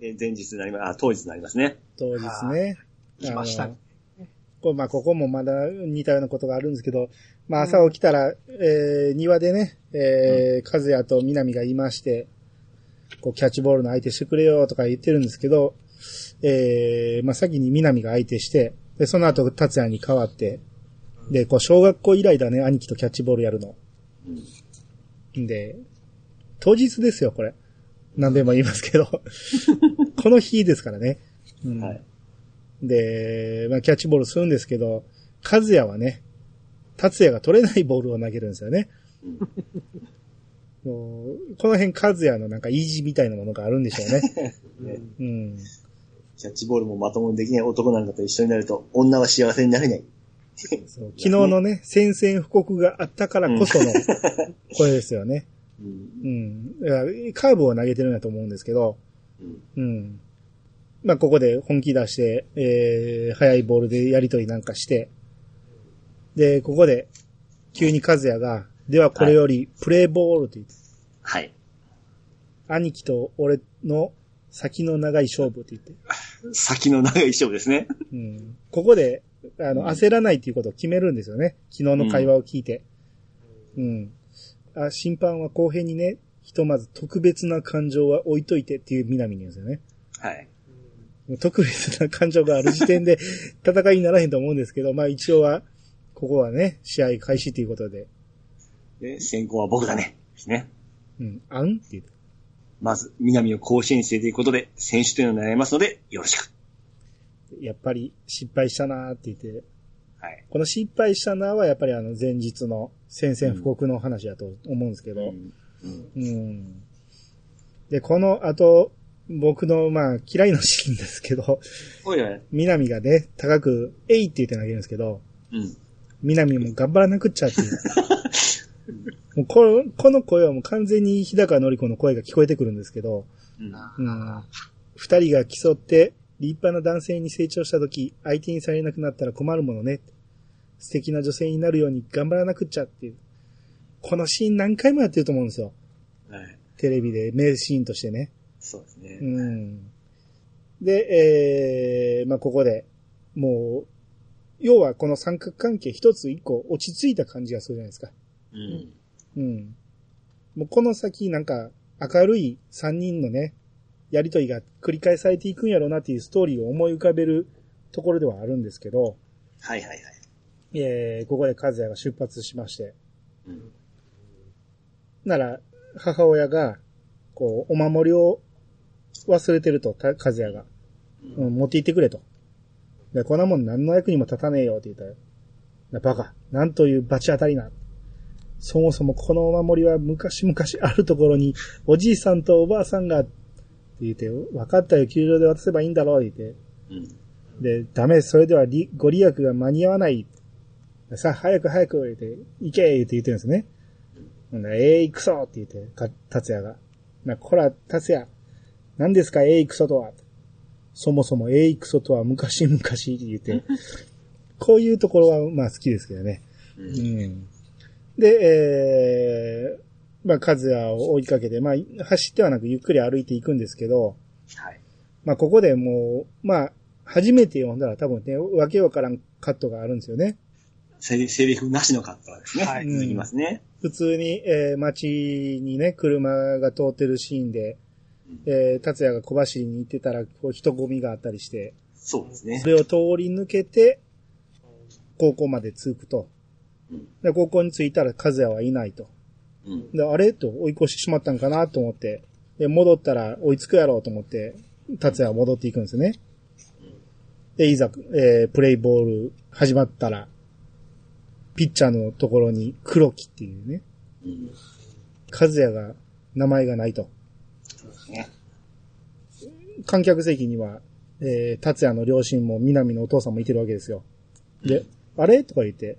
えー前日になります、あ、当日になりますね。当日ね。来ました。こまあ、ここもまだ似たようなことがあるんですけど、まあ、朝起きたら、えー庭でね、えー、和也と南がいまして、こう、キャッチボールの相手してくれよとか言ってるんですけど、えー、まあ、先に南が相手して、で、その後、達也に代わって、で、こう、小学校以来だね、兄貴とキャッチボールやるの。んで、当日ですよ、これ。何べも言いますけど。この日ですからね。うんはい。で、まあ、キャッチボールするんですけど、和也はね、達也が取れないボールを投げるんですよね。この辺和也のなんか意地みたいなものがあるんでしょうね。ねうん。キャッチボールもまともにできない男なんかと一緒になると、女は幸せになれない。昨日の ね、宣戦布告があったからこその、これですよね。うんうん。カーブを投げてるんだと思うんですけど、うんうん。まあ、ここで本気出して、えー、速いボールでやりとりなんかして、で、ここで、急に和也が、ではこれより、プレイボールと言って、はい。兄貴と俺の先の長い勝負って言って、先の長い勝負ですね。うん。ここで、あの、焦らないっていうことを決めるんですよね。昨日の会話を聞いて。うん。あ、審判は公平にね、ひとまず特別な感情は置いといてっていう南に言うんですよね。はい。特別な感情がある時点で 戦いにならへんと思うんですけど、まあ一応は、ここはね、試合開始ということで、で、先行は僕だね。ですね。うん、あんって言って。まず、南を甲子園に据えていくことで、選手というのを狙いますので、よろしく。やっぱり失敗したなーって言って、はい。この失敗したなーはやっぱりあの前日の宣戦布告の話だと思うんですけど、うんうんうん。で、この後、僕のまあ嫌いなシーンですけど、おいおい。南がね、高く、えいって言って投げるんですけど、うん。南も頑張らなくっちゃっていう。もうこのこの声はもう完全に日高のり子の声が聞こえてくるんですけど、うん。うん。二人が競って、立派な男性に成長した時、相手にされなくなったら困るものね。素敵な女性になるように頑張らなくっちゃっていう。このシーン何回もやってると思うんですよ。はい。テレビで名シーンとしてね。そうですね。うん。で、えー、まあ、ここで、もう、要はこの三角関係一つ一個落ち着いた感じがするじゃないですか。うん。うん。もうこの先なんか明るい三人のね、やりとりが繰り返されていくんやろうなっていうストーリーを思い浮かべるところではあるんですけど、はいはいはい。えー、ここで和也が出発しまして、うん。なら、母親が、こう、お守りを忘れてると、た和也が。うん、持って行ってくれと。で、こんなもん何の役にも立たねえよって言ったら、なバカ、なんという罰当たりな。そもそもこのお守りは昔々あるところに、おじいさんとおばあさんが、言って、分かったよ、球場で渡せばいいんだろう、言って。うん。で、ダメ、それではりご利益が間に合わない。さあ、早く早く、言って、行け言って言ってるんですね。ほんならえい、クソって言って、か、達也が。な、こら、達也、何ですか、えい、クソとは。そもそも、えい、クソとは昔々って言って、こういうところは、まあ好きですけどね。う。うんん。で、えー、まあ、和也を追いかけて、まあ、走ってはなくゆっくり歩いていくんですけど、はい。まあ、ここでもう、まあ、初めて読んだら多分ね、わけわからんカットがあるんですよね。セリセリフなしのカットがですね。はい続きますね。普通に、えー街にね、車が通ってるシーンで、えー達也が小走りに行ってたら、こう人混みがあったりして、そうですねそ。れを通り抜けて、高校まで着くと。うん。で、高校に着いたら和也はいないと。うん。で、あれ？と追い越してしまったんかなと思って、で、戻ったら追いつくやろうと思って、達也は戻っていくんですね。で、いざ、えー、プレイボール始まったら、ピッチャーのところに黒木っていうね、うん。和也が名前がないと。そうですね。観客席には、えー、達也の両親も南のお父さんもいてるわけですよ。で、あれ？とか言って、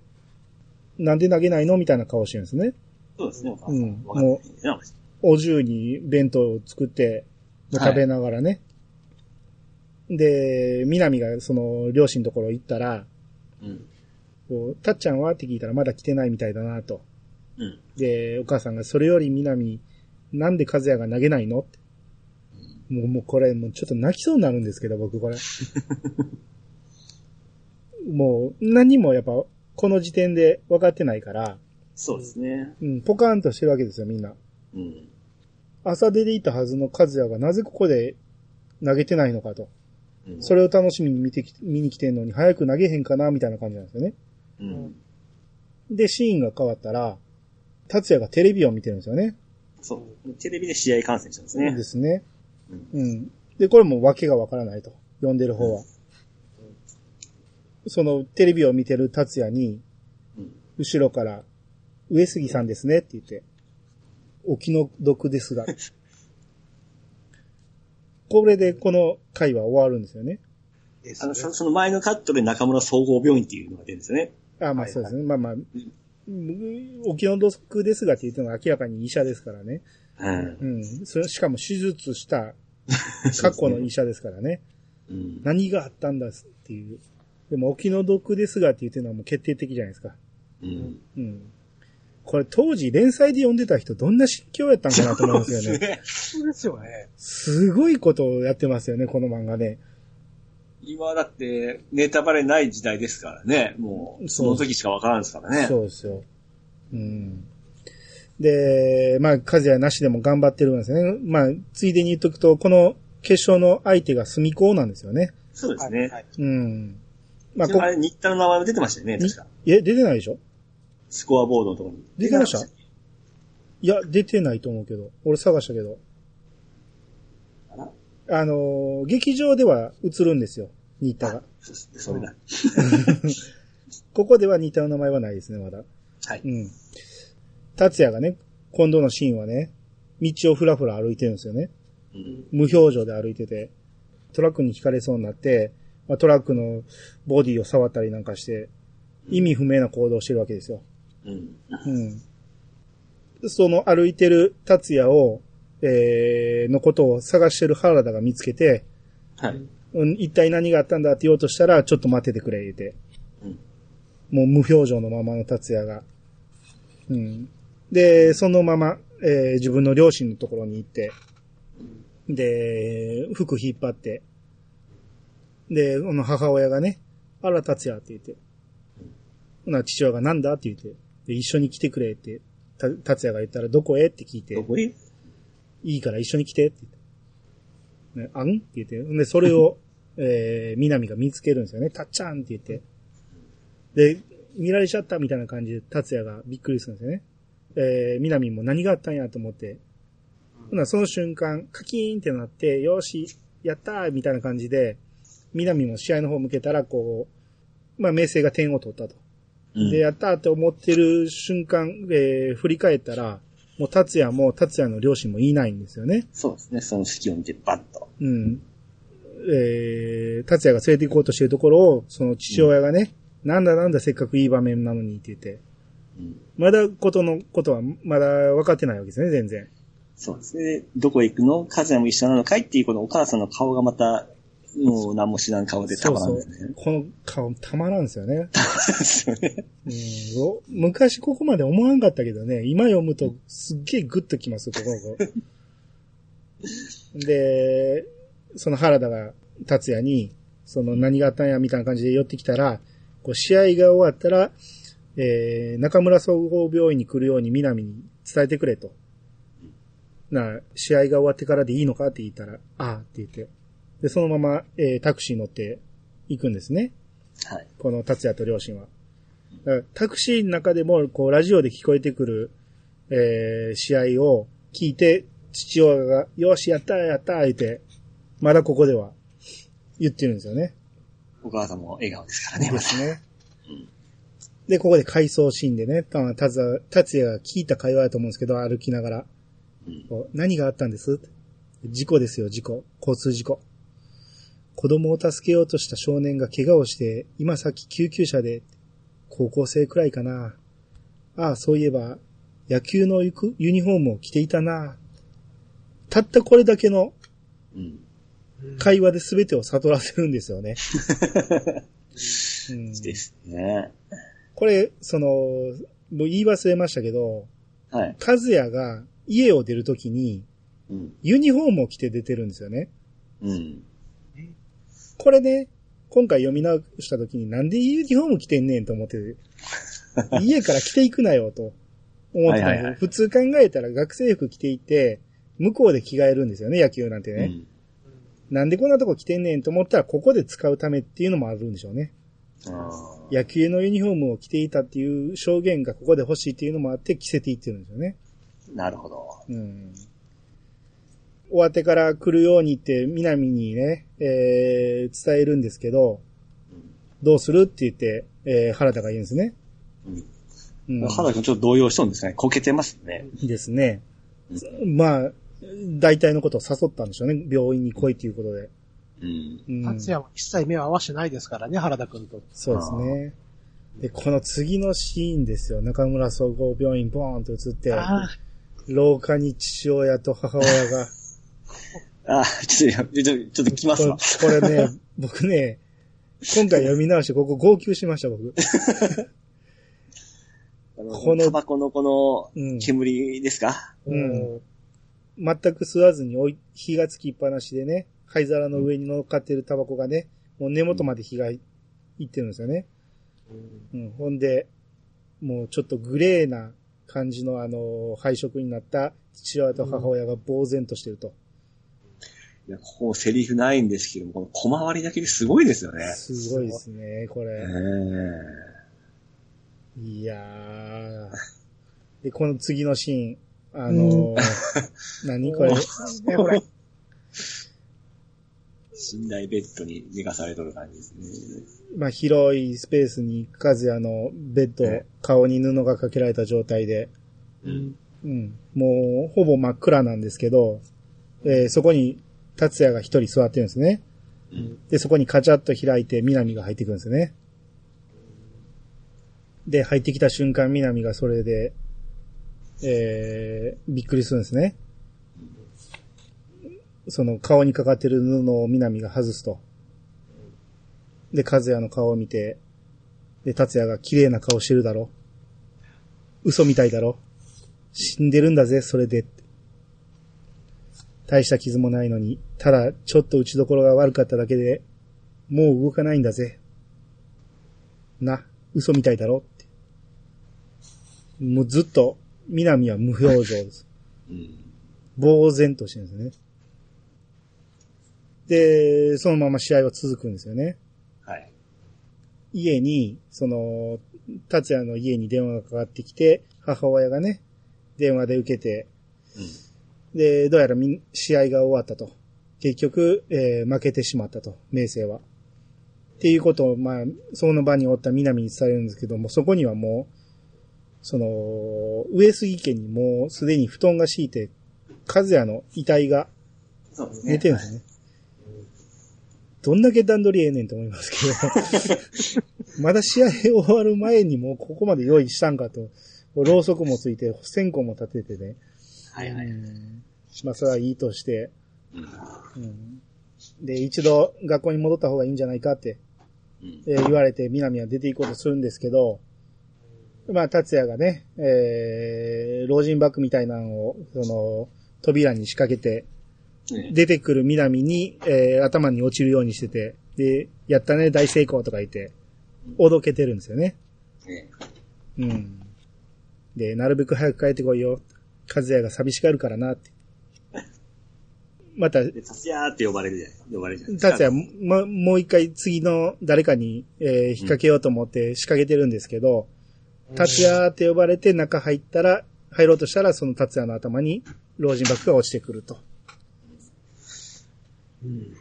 なんで投げないの？みたいな顔してるんですね。そうですね、うんん。わかんないですね、私お重に弁当を作って、はい食べながらね。で、南がその両親のところ行ったら、うん。こう、たっちゃんは？って聞いたらまだ来てないみたいだなと。うん。で、お母さんがそれより南、なんで和也が投げないの？って。もう、もうこれ、もうちょっと泣きそうになるんですけど、僕これ。もう、何もやっぱ、この時点で分かってないから、そうですね。うん、ポカーンとしてるわけですよ、みんな。うん。朝出ていたはずの和也がなぜここで投げてないのかと。うんそれを楽しみに見てき、見に来てんのに早く投げへんかな、みたいな感じなんですよね。うん。で、シーンが変わったら、達也がテレビを見てるんですよね。そう。テレビで試合観戦したんですね。ですね。うんうん。で、これも訳がわからないと。読んでる方は。そのテレビを見てる達也に、うん後ろから、上杉さんですねって言って、お気の毒ですが。これでこの回は終わるんですよね。あの、そその前のカットで中村総合病院っていうのが出るんですよね。あまあはいそうですね。まあまあ、うんお気の毒ですがって言ってのは明らかに医者ですからね。うん。うん。それしかも手術した 過去の医者ですからね。うん。何があったんだっていう。でも、お気の毒ですがって言ってるのはもう決定的じゃないですか。うん。うん。これ当時連載で読んでた人どんな心境やったんかなと思いますよね。ね。そうですよね。すごいことをやってますよね、この漫画ね。今だってネタバレない時代ですからね。もう、その時しかわからんですからね。そうですよ。うん。で、まあ、和也なしでも頑張ってるんですね。まあ、ついでに言っとくと、この決勝の相手が隅子なんですよね。そうですね。はい。うん。まあ、こあれ、新田の名前も出てましたよね、確か。え、出てないでしょ？スコアボードのところに。出てました？いや、出てないと思うけど。俺探したけど。あのー劇場では映るんですよ。新田が。それだ。ここでは新田の名前はないですね、まだ。はい。うん。達也がね、今度のシーンはね、道をふらふら歩いてるんですよね。うん。無表情で歩いてて、トラックに引かれそうになって、まあ、トラックのボディを触ったりなんかして、意味不明な行動をしてるわけですよ。その歩いてる達也を、えー、のことを探してる原田が見つけて、はい。うん、一体何があったんだって言おうとしたら、ちょっと待っててくれ、言うて。うんもう無表情のままの達也が。うん。で、そのまま、えー自分の両親のところに行って、で、服引っ張って、で、この母親がね、あら、達也って言って。ほな、父親がなんだ？って言って、で、一緒に来てくれって、た達也が言ったら、どこへ？って聞いてど、こへ？いいから一緒に来てって言って。ね、あん？って言って。で、それを、えー、南が見つけるんですよね。たっちゃんって言って。で、見られちゃったみたいな感じで、達也がびっくりするんですよね。えー、南も何があったんやと思って。ほな、その瞬間、カキーンってなって、よーし、やったーみたいな感じで、南も試合の方向けたら、こう、まあ、明星が点を取ったと。うんで、やったーって思ってる瞬間、えー、振り返ったら、もう達也も達也の両親もいないんですよね。そうですね。その式を見てバッと。うん。えー、達也が連れて行こうとしてるところを、その父親がね、なんだなんだせっかくいい場面なのにって言って、うん。まだことのことはまだ分かってないわけですね、全然。そうですね。どこへ行くの？カズヤも一緒なのかい？っていうこのお母さんの顔がまた、もう何も知らん顔でたまらんですね。この顔たまらんですよね。ですよね。うんお昔ここまで思わんかったけどね、今読むとすっげえグッときますよ、ここ。で、その原田が達也に、その何があったんやみたいな感じで寄ってきたら、こう試合が終わったら、えー、中村総合病院に来るように南に伝えてくれと。な、試合が終わってからでいいのかって言ったら、ああって言って。で、そのまま、えータクシー乗って行くんですね。はい。この達也と両親は。タクシーの中でも、こう、ラジオで聞こえてくる、えー試合を聞いて、父親が、よし、やったーやったー言って、まだここでは言ってるんですよね。お母さんも笑顔ですからね。ですねうん。で、ここで回想シーンでね、た達也達也が聞いた会話だと思うんですけど、歩きながら、うん何があったんです？事故ですよ、事故。交通事故。子供を助けようとした少年が怪我をして、今さっき救急車で、高校生くらいかな。ああ、そういえば、野球のユニフォームを着ていたな。たったこれだけのうん。会話で全てを悟らせるんですよね。うんですね。これ、その、もう言い忘れましたけど、はい。和也が家を出るときに、うん。ユニフォームを着て出てるんですよね。うん。これね、今回読み直した時になんでユニフォーム着てんねんと思って、家から着ていくなよと思ってたんで普通考えたら学生服着ていて、向こうで着替えるんですよね、野球なんてね。うん。なんでこんなとこ着てんねんと思ったら、ここで使うためっていうのもあるんでしょうね。あ野球のユニフォームを着ていたっていう証言がここで欲しいっていうのもあって着せていってるんですよね。ーなるほど。うん。終わってから来るようにって南にね、えー、伝えるんですけど、どうするって言って、えー、原田が言うんですね。うん。うん。原田君ちょっと動揺しとんですね。こけてますね。ですね。まあ、大体のことを誘ったんでしょうね。病院に来いということで。うん。うん。達也は一切目を合わしてないですからね、原田くんと。そうですね。で、この次のシーンですよ。中村総合病院ボーンと映って、廊下に父親と母親が、あー、ちょっと、ちょっと、ちょっと来ますわ。これね、僕ね、今回読み直してここ号泣しました、僕。このタバコのこうんの煙ですか、うん全く吸わずにおい火がつきっぱなしでね、灰皿の上に乗っかってるタバコがね、もう根元まで火がいってるんですよね。うん、ほんで、もうちょっとグレーな感じのあの、配色になった父親と母親が呆然としてると。いや、ここセリフないんですけども、この小回りだけですごいですよね。すごいですね、こえれ。えいやー。で、この次のシーン、あのー何 これ、寝台ベッドに寝かされとる感じですね。まあ、広いスペースに和也のベッドえ、顔に布がかけられた状態で、うん。うん。もう、ほぼ真っ暗なんですけど、えーそこに、達也が一人座ってるんですね。うん。で、そこにカチャッと開いて、南が入ってくるんですよね。で、入ってきた瞬間、南がそれで、えー、びっくりするんですね。その顔にかかってる布を南が外すと。で、和也の顔を見て、で、達也が綺麗な顔してるだろ。嘘みたいだろ。死んでるんだぜ、それで。大した傷もないのに、ただ、ちょっと打ちどころが悪かっただけで、もう動かないんだぜ。な、嘘みたいだろって。もうずっと、南は無表情です。うん。呆然としてるんですね。で、そのまま試合は続くんですよね。はい。家に、その、達也の家に電話がかかってきて、母親がね、電話で受けて、うん。で、どうやらみ試合が終わったと。結局、えー負けてしまったと、明星は。っていうことを、まあ、その場におった南に伝えるんですけども、そこにはもう、その、上杉家にもうすでに布団が敷いて、和也の遺体が。寝てるんですね。どんだけ段取りええねんと思いますけど。まだ試合終わる前にもうここまで用意したんかと。ろうそくもついて、線香も立ててね。はいはい。うんまあ、それはいいとして、うん。うんで、一度学校に戻った方がいいんじゃないかって、うん。えー言われて、南は出て行こうとするんですけど、まあ、達也がね、えー、老人バッグみたいなのを、その、扉に仕掛けて、ね出てくる南に、えー頭に落ちるようにしてて、で、やったね、大成功とか言って、おどけてるんですよね。ねうん。で、なるべく早く帰ってこいよ。和也が寂しがるからなって。また、で、達也って呼ばれるじゃない呼ばれるじゃないですか。達也、も、もう一回次の誰かに、えー引っ掛けようと思って仕掛けてるんですけど、達也って呼ばれて中入ったら、入ろうとしたらその達也の頭に老人バッグが落ちてくると。うん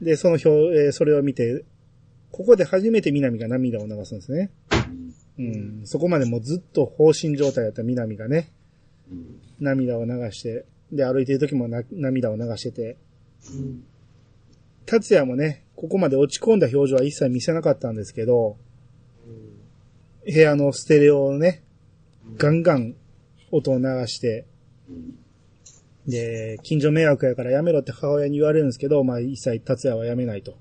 で、その表、えーそれを見て、ここで初めて南が涙を流すんですね。うん。うん。そこまでもうずっと放心状態だった南がね、うん。涙を流して、で、歩いてる時もな涙を流してて、うん達也もね、ここまで落ち込んだ表情は一切見せなかったんですけど、部屋のステレオをね、ガンガン音を流して、うん。で、近所迷惑やからやめろって母親に言われるんですけど、まあ一切達也はやめないと。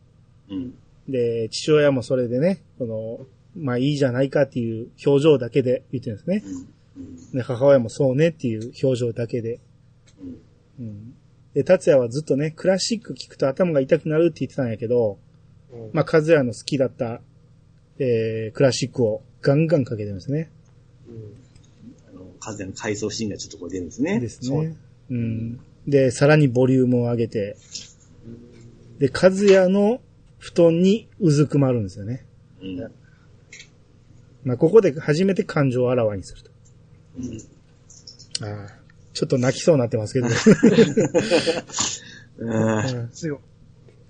うん。で、父親もそれでね、その、まあいいじゃないかっていう表情だけで言ってるんですね。うん。で、母親もそうねっていう表情だけで。うん。うん。で、達也はずっとね、クラシック聴くと頭が痛くなるって言ってたんやけど、うんまあ、和也の好きだった、えー、クラシックをガンガンかけてるんですね。うんあの、風の回想シーンがちょっとこう出るんですね。ですそうね。うん。で、さらにボリュームを上げて、で、和也の布団にうずくまるんですよね。うん。まあ、ここで初めて感情をあらわにすると。うん。ああ、ちょっと泣きそうになってますけど。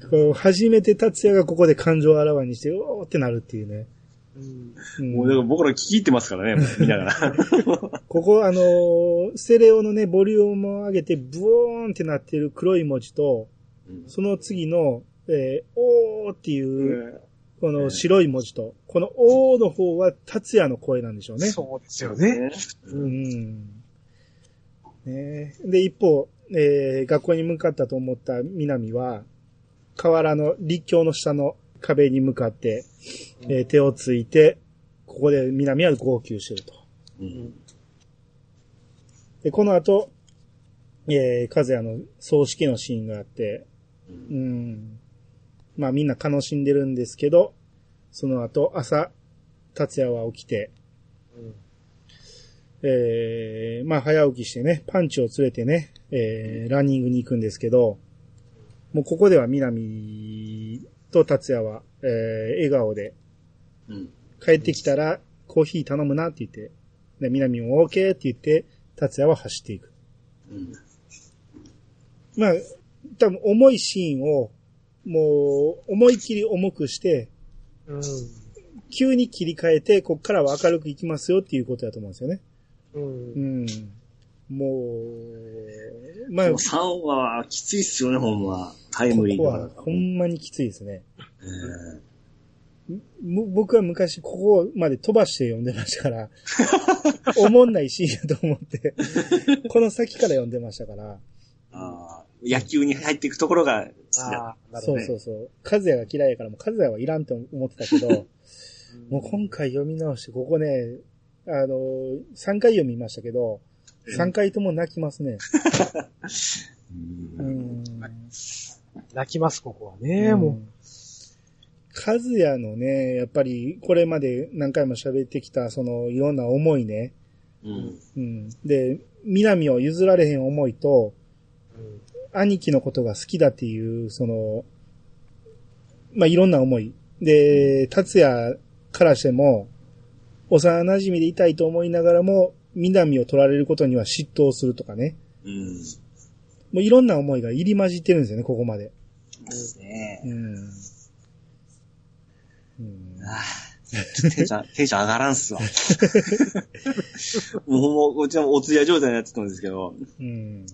こう初めて達也がここで感情をあらわにして、おーってなるっていうね。うん。うん。もうだから僕ら聞き入ってますからね、見ながら。ここ、あのーステレオのね、ボリュームを上げて、ブオーンってなってる黒い文字と、その次の、えー、おーっていう、この白い文字と、このおーの方は達也の声なんでしょうね。そうですよね。ねうん。ねで、一方、えー学校に向かったと思った南は、河原の立教の下の壁に向かって、えー手をついて、ここで南は号泣してると。うんで、この後、えー、和也の葬式のシーンがあって、うん。まあみんな楽しんでるんですけど、その後、朝、達也は起きて、えー、まあ早起きしてね、パンチを連れてね、えー、ランニングに行くんですけど、もうここでは南と達也は、えー、笑顔で、うん。帰ってきたらコーヒー頼むなって言って、で、南も OK って言って、達也は走っていく。うん。まあ、多分重いシーンを、もう、思い切り重くして、うん。急に切り替えて、こっからは明るくいきますよっていうことだと思うんですよね。う。うんん。もう、まあ、こ3話はきついっすよね、ほんま。タイムリーこだはほんまにきついですね。うんむ僕は昔ここまで飛ばして読んでましたから、おもんないシーンだと思って、この先から読んでましたから、あー野球に入っていくところが好きだ。ああ、なるほどそうそうそう。和也が嫌いやから、もう和也はいらんと思ってたけど、もう今回読み直して、ここね、あの、3回読みましたけど、3回とも泣きますね。う んうん。泣きます、ここはね、もうん和也のね、やっぱりこれまで何回も喋ってきた、そのいろんな思いね。うん。うん。で、南を譲られへん思いと、兄貴のことが好きだっていう、その、まあ、いろんな思い。で、達也からしても、幼馴染でいたいと思いながらも、南を取られることには嫉妬をするとかね。うん。もういろんな思いが入り混じってるんですよね、ここまで。ですね。うん。うんあーテンション、テンション上がらんっすわ。もうほんま、こっちはもうお通夜状態になってたんですけど。うん。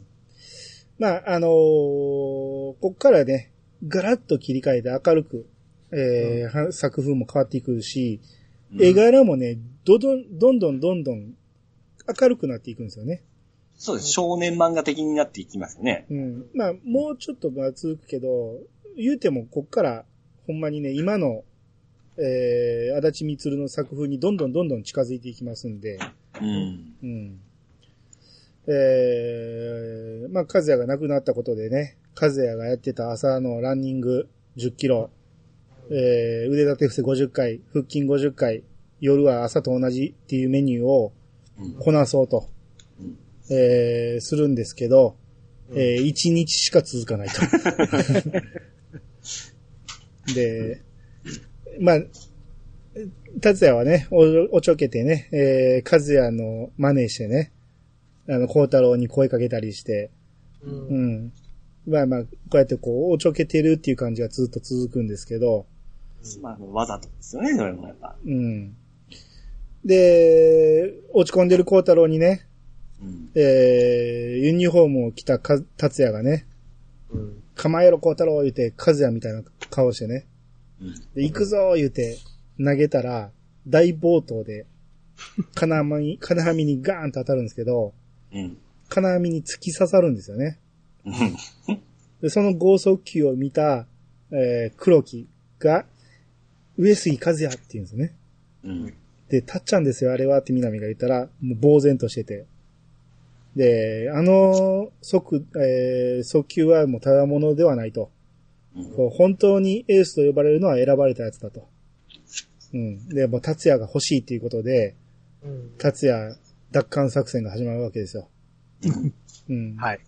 まあ、あのーこっからね、ガラッと切り替えて明るく、えーは作風も変わっていくし、絵柄もね、どどん、どんどんどんどん明るくなっていくんですよね。そうです。少年漫画的になっていきますよね。うん。まあ、もうちょっとが続くけど、言うてもこっから、ほんまにね、今の、えー、足立みつるの作風にどんどんどんどん近づいていきますんで、うん。うん。えー、まあ、和也が亡くなったことでね、和也がやってた朝のランニング10キロ、えー、腕立て伏せ50回、腹筋50回、夜は朝と同じっていうメニューをうん。こなそうと、うん。えー、するんですけど、えー、1日しか続かないと。で、まあ、達也はね、お、おちょけてね、えー、和也の真似してね、あの、孝太郎に声かけたりして、う。うんん。まあまあ、こうやってこう、おちょけてるっていう感じがずっと続くんですけど、まあ、わざとですよね、それもやっぱ。うん。で、落ち込んでる孝太郎にね、うん。えー、ユニフォームを着たか達也がね、うん。構えろ孝太郎言うて、和也みたいな顔してね、うん。で、行くぞ言うて、投げたら、大暴投で、金網に、金網にガーンと当たるんですけど、うん。金網に突き刺さるんですよね。うん。で、その剛速球を見た、えー、黒木が、上杉和也って言うんですよね。うん。で、たっちゃんですよ、あれはって南が言ったら、もう呆然としてて、で、あの速、えー速球はもうただものではないと。うんこう本当にエースと呼ばれるのは選ばれたやつだと。うん。で、もう達也が欲しいっていうことで、うん。達也奪還作戦が始まるわけですよ。うん。はい。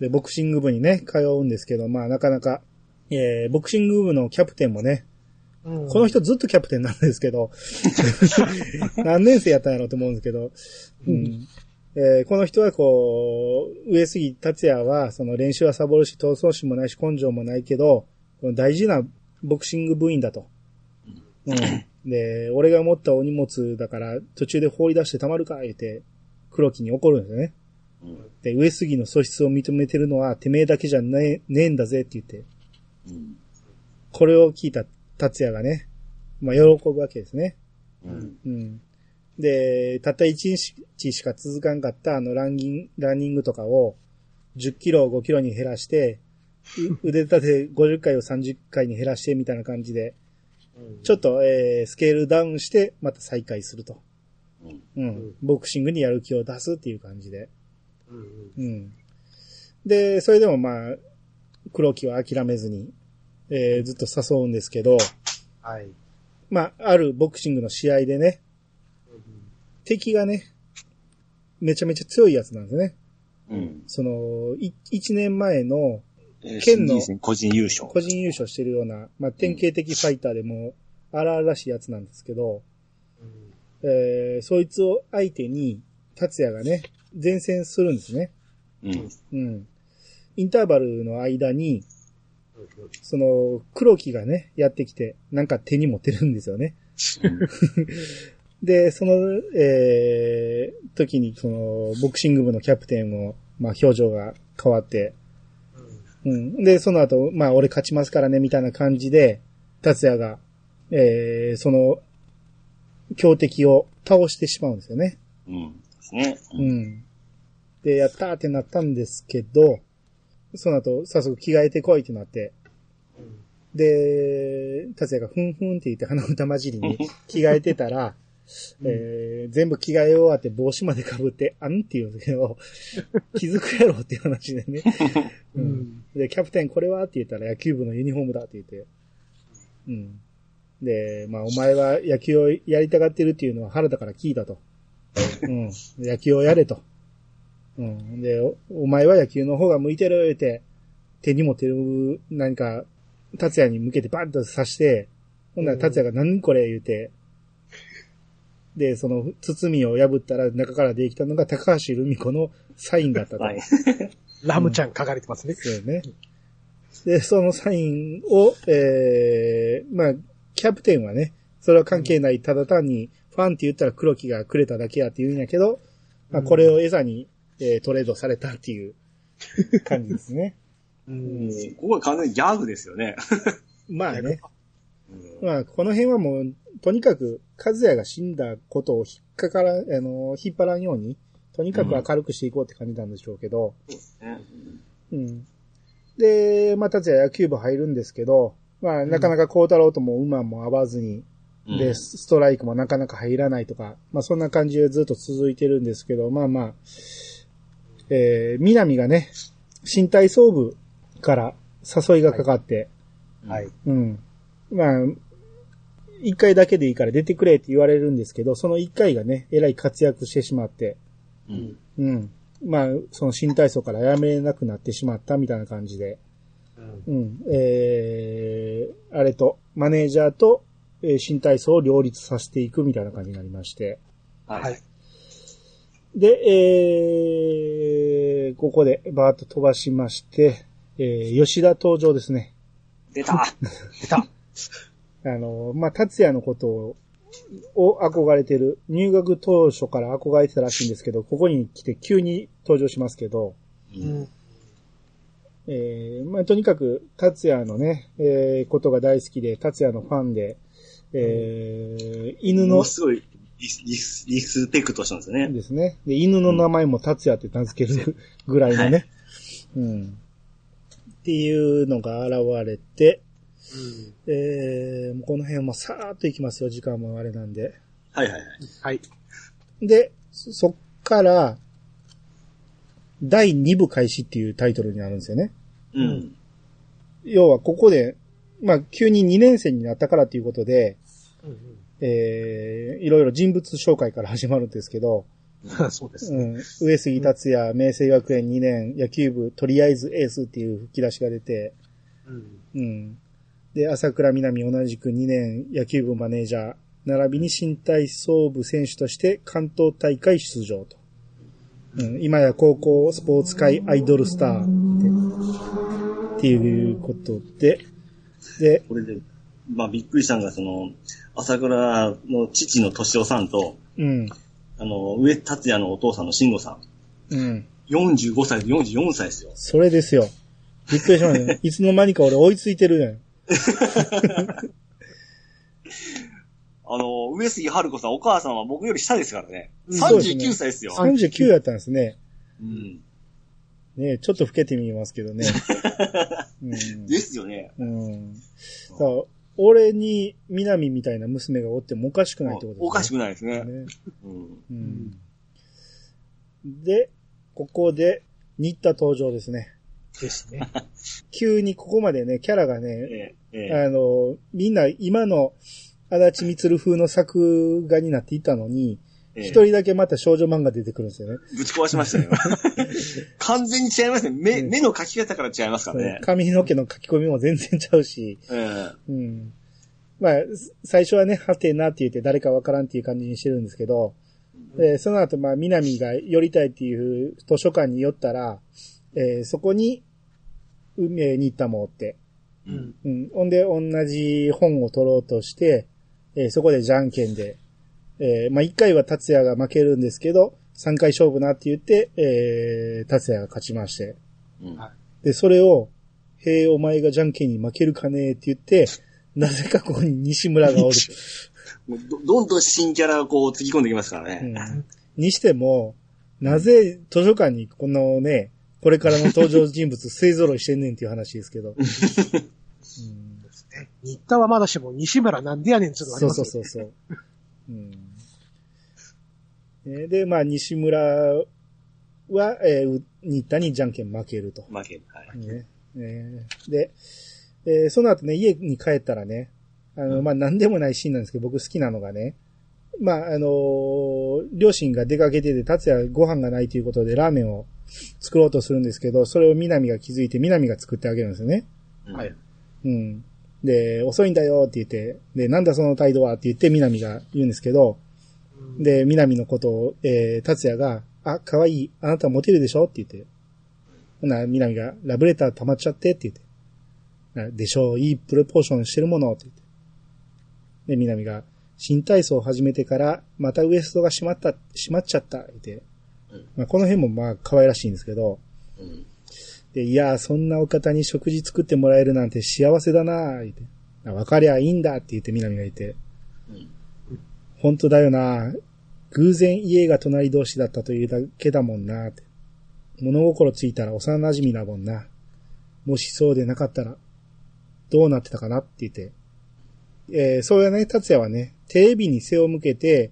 で、ボクシング部にね、通うんですけど、まあなかなか、えー、ボクシング部のキャプテンもね、うんこの人ずっとキャプテンなんですけど、何年生やったんやろうと思うんですけど、うん。えーこの人はこう、上杉達也は、その練習はサボるし、闘争心もないし、根性もないけど、この大事なボクシング部員だと。うん。で、俺が持ったお荷物だから、途中で放り出してたまるか言って、黒木に怒るんですよね。うんで、上杉の素質を認めてるのは、てめえだけじゃねえねえんだぜって言って、うんこれを聞いた達也がね、まあ、喜ぶわけですね。うんうん。で、たった1日しか続かんかったあのランニング、ランニングとかを10キロ、5キロに減らして、う腕立て50回を30回に減らしてみたいな感じで、ちょっと、えースケールダウンしてまた再開すると。うんうん。ボクシングにやる気を出すっていう感じで。うん。で、それでもまあ、黒木は諦めずに、えーずっと誘うんですけど、はい。まあ、あるボクシングの試合でね、敵がね、めちゃめちゃ強いやつなんですね。うんその、い1年前のえー県の個人優勝。個人優勝してるような、まあ、典型的ファイターでも、荒々しいやつなんですけど、えー、そいつを相手に、達也がね、前線するんですね。うん。うん。インターバルの間に、その、黒木がね、やってきて、なんか手に持ってるんですよね。で、その、えー、時に、その、ボクシング部のキャプテンも、まあ、表情が変わって、うん。で、その後、まあ、俺勝ちますからね、みたいな感じで、達也が、えー、その、強敵を倒してしまうんですよね。うん。ですね。う。ん。で、やったーってなったんですけど、その後、早速着替えてこいってなって、で、達也がふんふんって言って鼻歌混じりに 着替えてたら、えー全部着替え終わって帽子まで被って、あんって言うんですけど、気づくやろっていう話でね。ううんん。で、キャプテンこれは？って言ったら野球部のユニフォームだって言って。うん。で、まあお前は野球をやりたがってるっていうのは原田から聞いたと。うん。野球をやれと。うん。で、おお前は野球の方が向いてるって、手に持ってる何か、達也に向けてバンと刺して、ほんなら達也が何これ？言うて、で、その包みを破ったら中からできたのが高橋留美子のサインだったと。はい。ラムちゃん書かれてますね。そうよね。で、そのサインを、えー、まあ、キャプテンはね、それは関係ない、ただ単に、ファンって言ったら黒木がくれただけやって言うんやけど、まあ、これを餌に、えートレードされたっていう 感じですね。うん。ここは完全にギャグですよね。まあね。うん。まあ、この辺はもう、とにかく、和也が死んだことを引っかから、あの、引っ張らんように、とにかく明るくしていこうって感じなんでしょうけど、ね。うん。で、まあ、達也野球部入るんですけど、まあ、なかなか孝太郎とも馬も合わずに、うんで、ストライクもなかなか入らないとか、まあ、そんな感じでずっと続いてるんですけど、まあまあ、えー、南がね、新体操部から誘いがかかって、はい。うん。まあ、一回だけでいいから出てくれって言われるんですけど、その一回がね、えらい活躍してしまって、うん。うん。まあ、その新体操からやめれなくなってしまったみたいな感じで、うん。えー、あれと、マネージャーと、えー新体操を両立させていくみたいな感じになりまして。ははいい。で、えー、ここでバーッと飛ばしまして、えー、吉田登場ですね。出た 出た。あの、まあ、達也のことを、を憧れてる、入学当初から憧れてたらしいんですけど、ここに来て急に登場しますけど、う。うんん。えーまあ、とにかく、達也のね、えーことが大好きで、達也のファンで、えー犬のもの、すごいリス、リス、リスペクトしたんですよね。ですね。で、犬の名前も達也って名付けるぐらいのね、はうん。っていうのが現れて、えー、もうこの辺もさーっといきますよ、時間もあれなんで。はいはいはい。はい。で、そそっから、第2部開始っていうタイトルになるんですよね。うん。要はここで、まあ、急に2年生になったからっていうことで、うんうんえー、いろいろ人物紹介から始まるんですけど、そうですね。うん、上杉達也、明星学園2年、野球部、とりあえずエースっていう吹き出しが出て、うんうん。で、朝倉みなみ同じく2年、野球部マネージャー、並びに新体操部選手として関東大会出場と。うん、今や高校スポーツ界アイドルスターっていうことで、で、これで、まあびっくりしたのが、その、朝倉の父の敏夫さんと、うん、あの、上達也のお父さんの慎吾さん。うん。45歳と44歳ですよ。それですよ。びっくりしましたね。いつの間にか俺追いついてるね。あの、上杉春子さん、お母さんは僕より下ですからね。うんそうですね39歳ですよ。39やったんですね。うん。ねちょっと老けて見えますけどね。うんですよね。うん。だから俺に南みたいな娘がおってもおかしくないってことですね。おかしくないですね。ね。うん。うん。で、ここで、新田登場ですね。ですね。急にここまでね、キャラがね、ええ、ええ。あの、みんな今の足立みつる風の作画になっていたのに、ええ一人だけまた少女漫画出てくるんですよね。ぶち壊しましたね。完全に違いますね。目、うん目の描き方から違いますからね。髪の毛の書き込みも全然ちゃうし、えうん。まあ、最初はね、はてなって言って誰かわからんっていう感じにしてるんですけど、えーその後、まあ、南が寄りたいっていう図書館に寄ったら、えーそこに、海に行ったもって、え。うん。うん。ほんで、同じ本を取ろうとして、えーそこでじゃんけんで、えーまあ、1回は達也が負けるんですけど、3回勝負なって言って、えー、達也が勝ちまして、うんで、それを、へえ、お前がじゃんけんに負けるかねって言って、なぜかここに西村がおる。もうどどんどん新キャラがこう、つぎ込んできますからね。うん、にしても、なぜ図書館にこのね、これからの登場人物 勢揃いしてんねんっていう話ですけど。新田はまだしも西村なんでやねんっていうのがあります。そうそうそう。うんで、まあ、西村は、えー、新田にじゃんけん負けると。負ける。はい。ねねで、えーその後ね、家に帰ったらね、あの、まあ、なんでもないシーンなんですけど、僕好きなのがね、まあ、あのー両親が出かけてて、達也ご飯がないということでラーメンを作ろうとするんですけど、それを南が気づいて、南が作ってあげるんですよね。はい。うん。で、遅いんだよって言って、で、なんだその態度はって言って南が言うんですけど、うんで、南のことを、えー、達也が、あ、可愛い、あなたモテるでしょって言って。ほな、南が、ラブレター溜まっちゃってって言って。なでしょう、いいプロポーションしてるものって言って。で、南が、新体操を始めてから、またウエストが閉まった、閉まっちゃった、言ってうん。まあ、この辺もまあ、可愛らしいんですけど、うん。で、いやー、そんなお方に食事作ってもらえるなんて幸せだなー、言って。あ分かりゃいいんだって言って南が言って。うん。本当だよな偶然家が隣同士だったというだけだもんなって。物心ついたら幼馴染だもんな。もしそうでなかったら、どうなってたかなって言って。えー、そうやね、達也はね、テレビに背を向けて、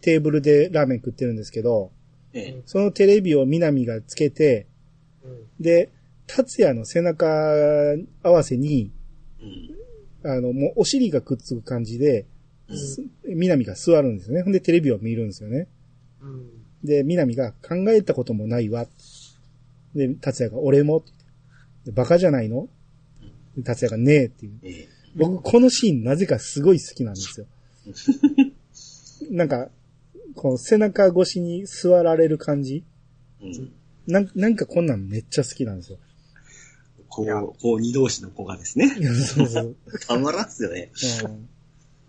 テーブルでラーメン食ってるんですけど、ええ。そのテレビを南がつけて、うんで、達也の背中合わせに、うん。あの、もうお尻がくっつく感じで、うんす南が座るんですよね。ほんでテレビを見るんですよね。うんで、南が考えたこともないわ。で、達也が俺もバカじゃないので達也がねえっていう。ええ。僕、このシーンなぜかすごい好きなんですよ。なんか、こう背中越しに座られる感じうん。なんなんかこんなんめっちゃ好きなんですよ。こう、こう二同士の子がですね。そうそう。たまらんっすよね。うん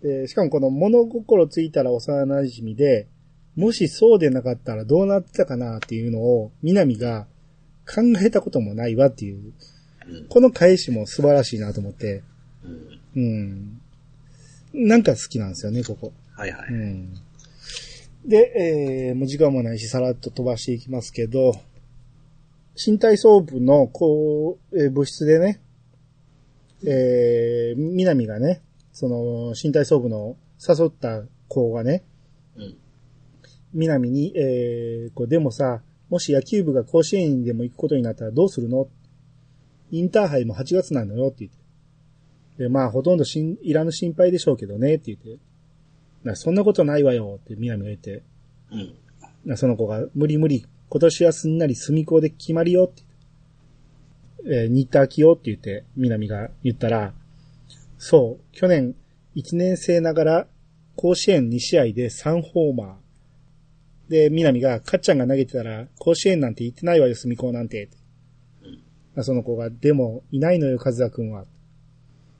で、しかもこの物心ついたら幼馴染で、もしそうでなかったらどうなってたかなっていうのを、南が考えたこともないわっていう、うん。この返しも素晴らしいなと思って、うん。うん。なんか好きなんですよね、ここ。はいはい。うん。で、えー、もう時間もないし、さらっと飛ばしていきますけど、新体操部の、こう、えー部室でね、えー、南がね、その、新体操部の誘った子がね、うん。南に、えー、こう、でもさ、もし野球部が甲子園にでも行くことになったらどうするの？インターハイも8月なのよって言って。で、まあ、ほとんどしんいらぬ心配でしょうけどねって言って。なそんなことないわよって南が言って。うん。なその子が、無理無理、今年はすんなり隅校で決まりよって言って。えー、新田明夫って言って、南が言ったら、そう、去年、1年生ながら、甲子園2試合で3ホーマー。で、南が、かっちゃんが投げてたら、甲子園なんて行ってないわよ、隅校なんて。あその子が、でも、いないのよ、和田くんは。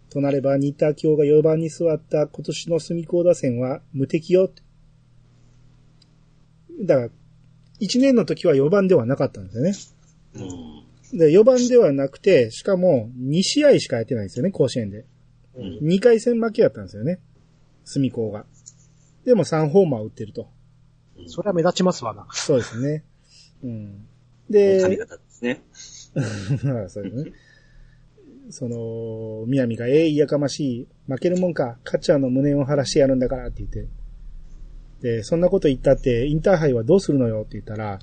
となれば、新田明夫が4番に座った今年の隅校打線は無敵よ。だから、1年の時は4番ではなかったんですよね。うん。で、4番ではなくて、しかも2試合しかやってないんですよね、甲子園で。うん。2回戦負けやったんですよね。隅高が。でも3ホーマー打ってると。それは目立ちますわな。そうですね。うん。髪で、型ですね。ま あそうですね。その、南が、ええやかましい。負けるもんか。カッチャーの胸を晴らしてやるんだからって言って。で、そんなこと言ったって、インターハイはどうするのよって言ったら、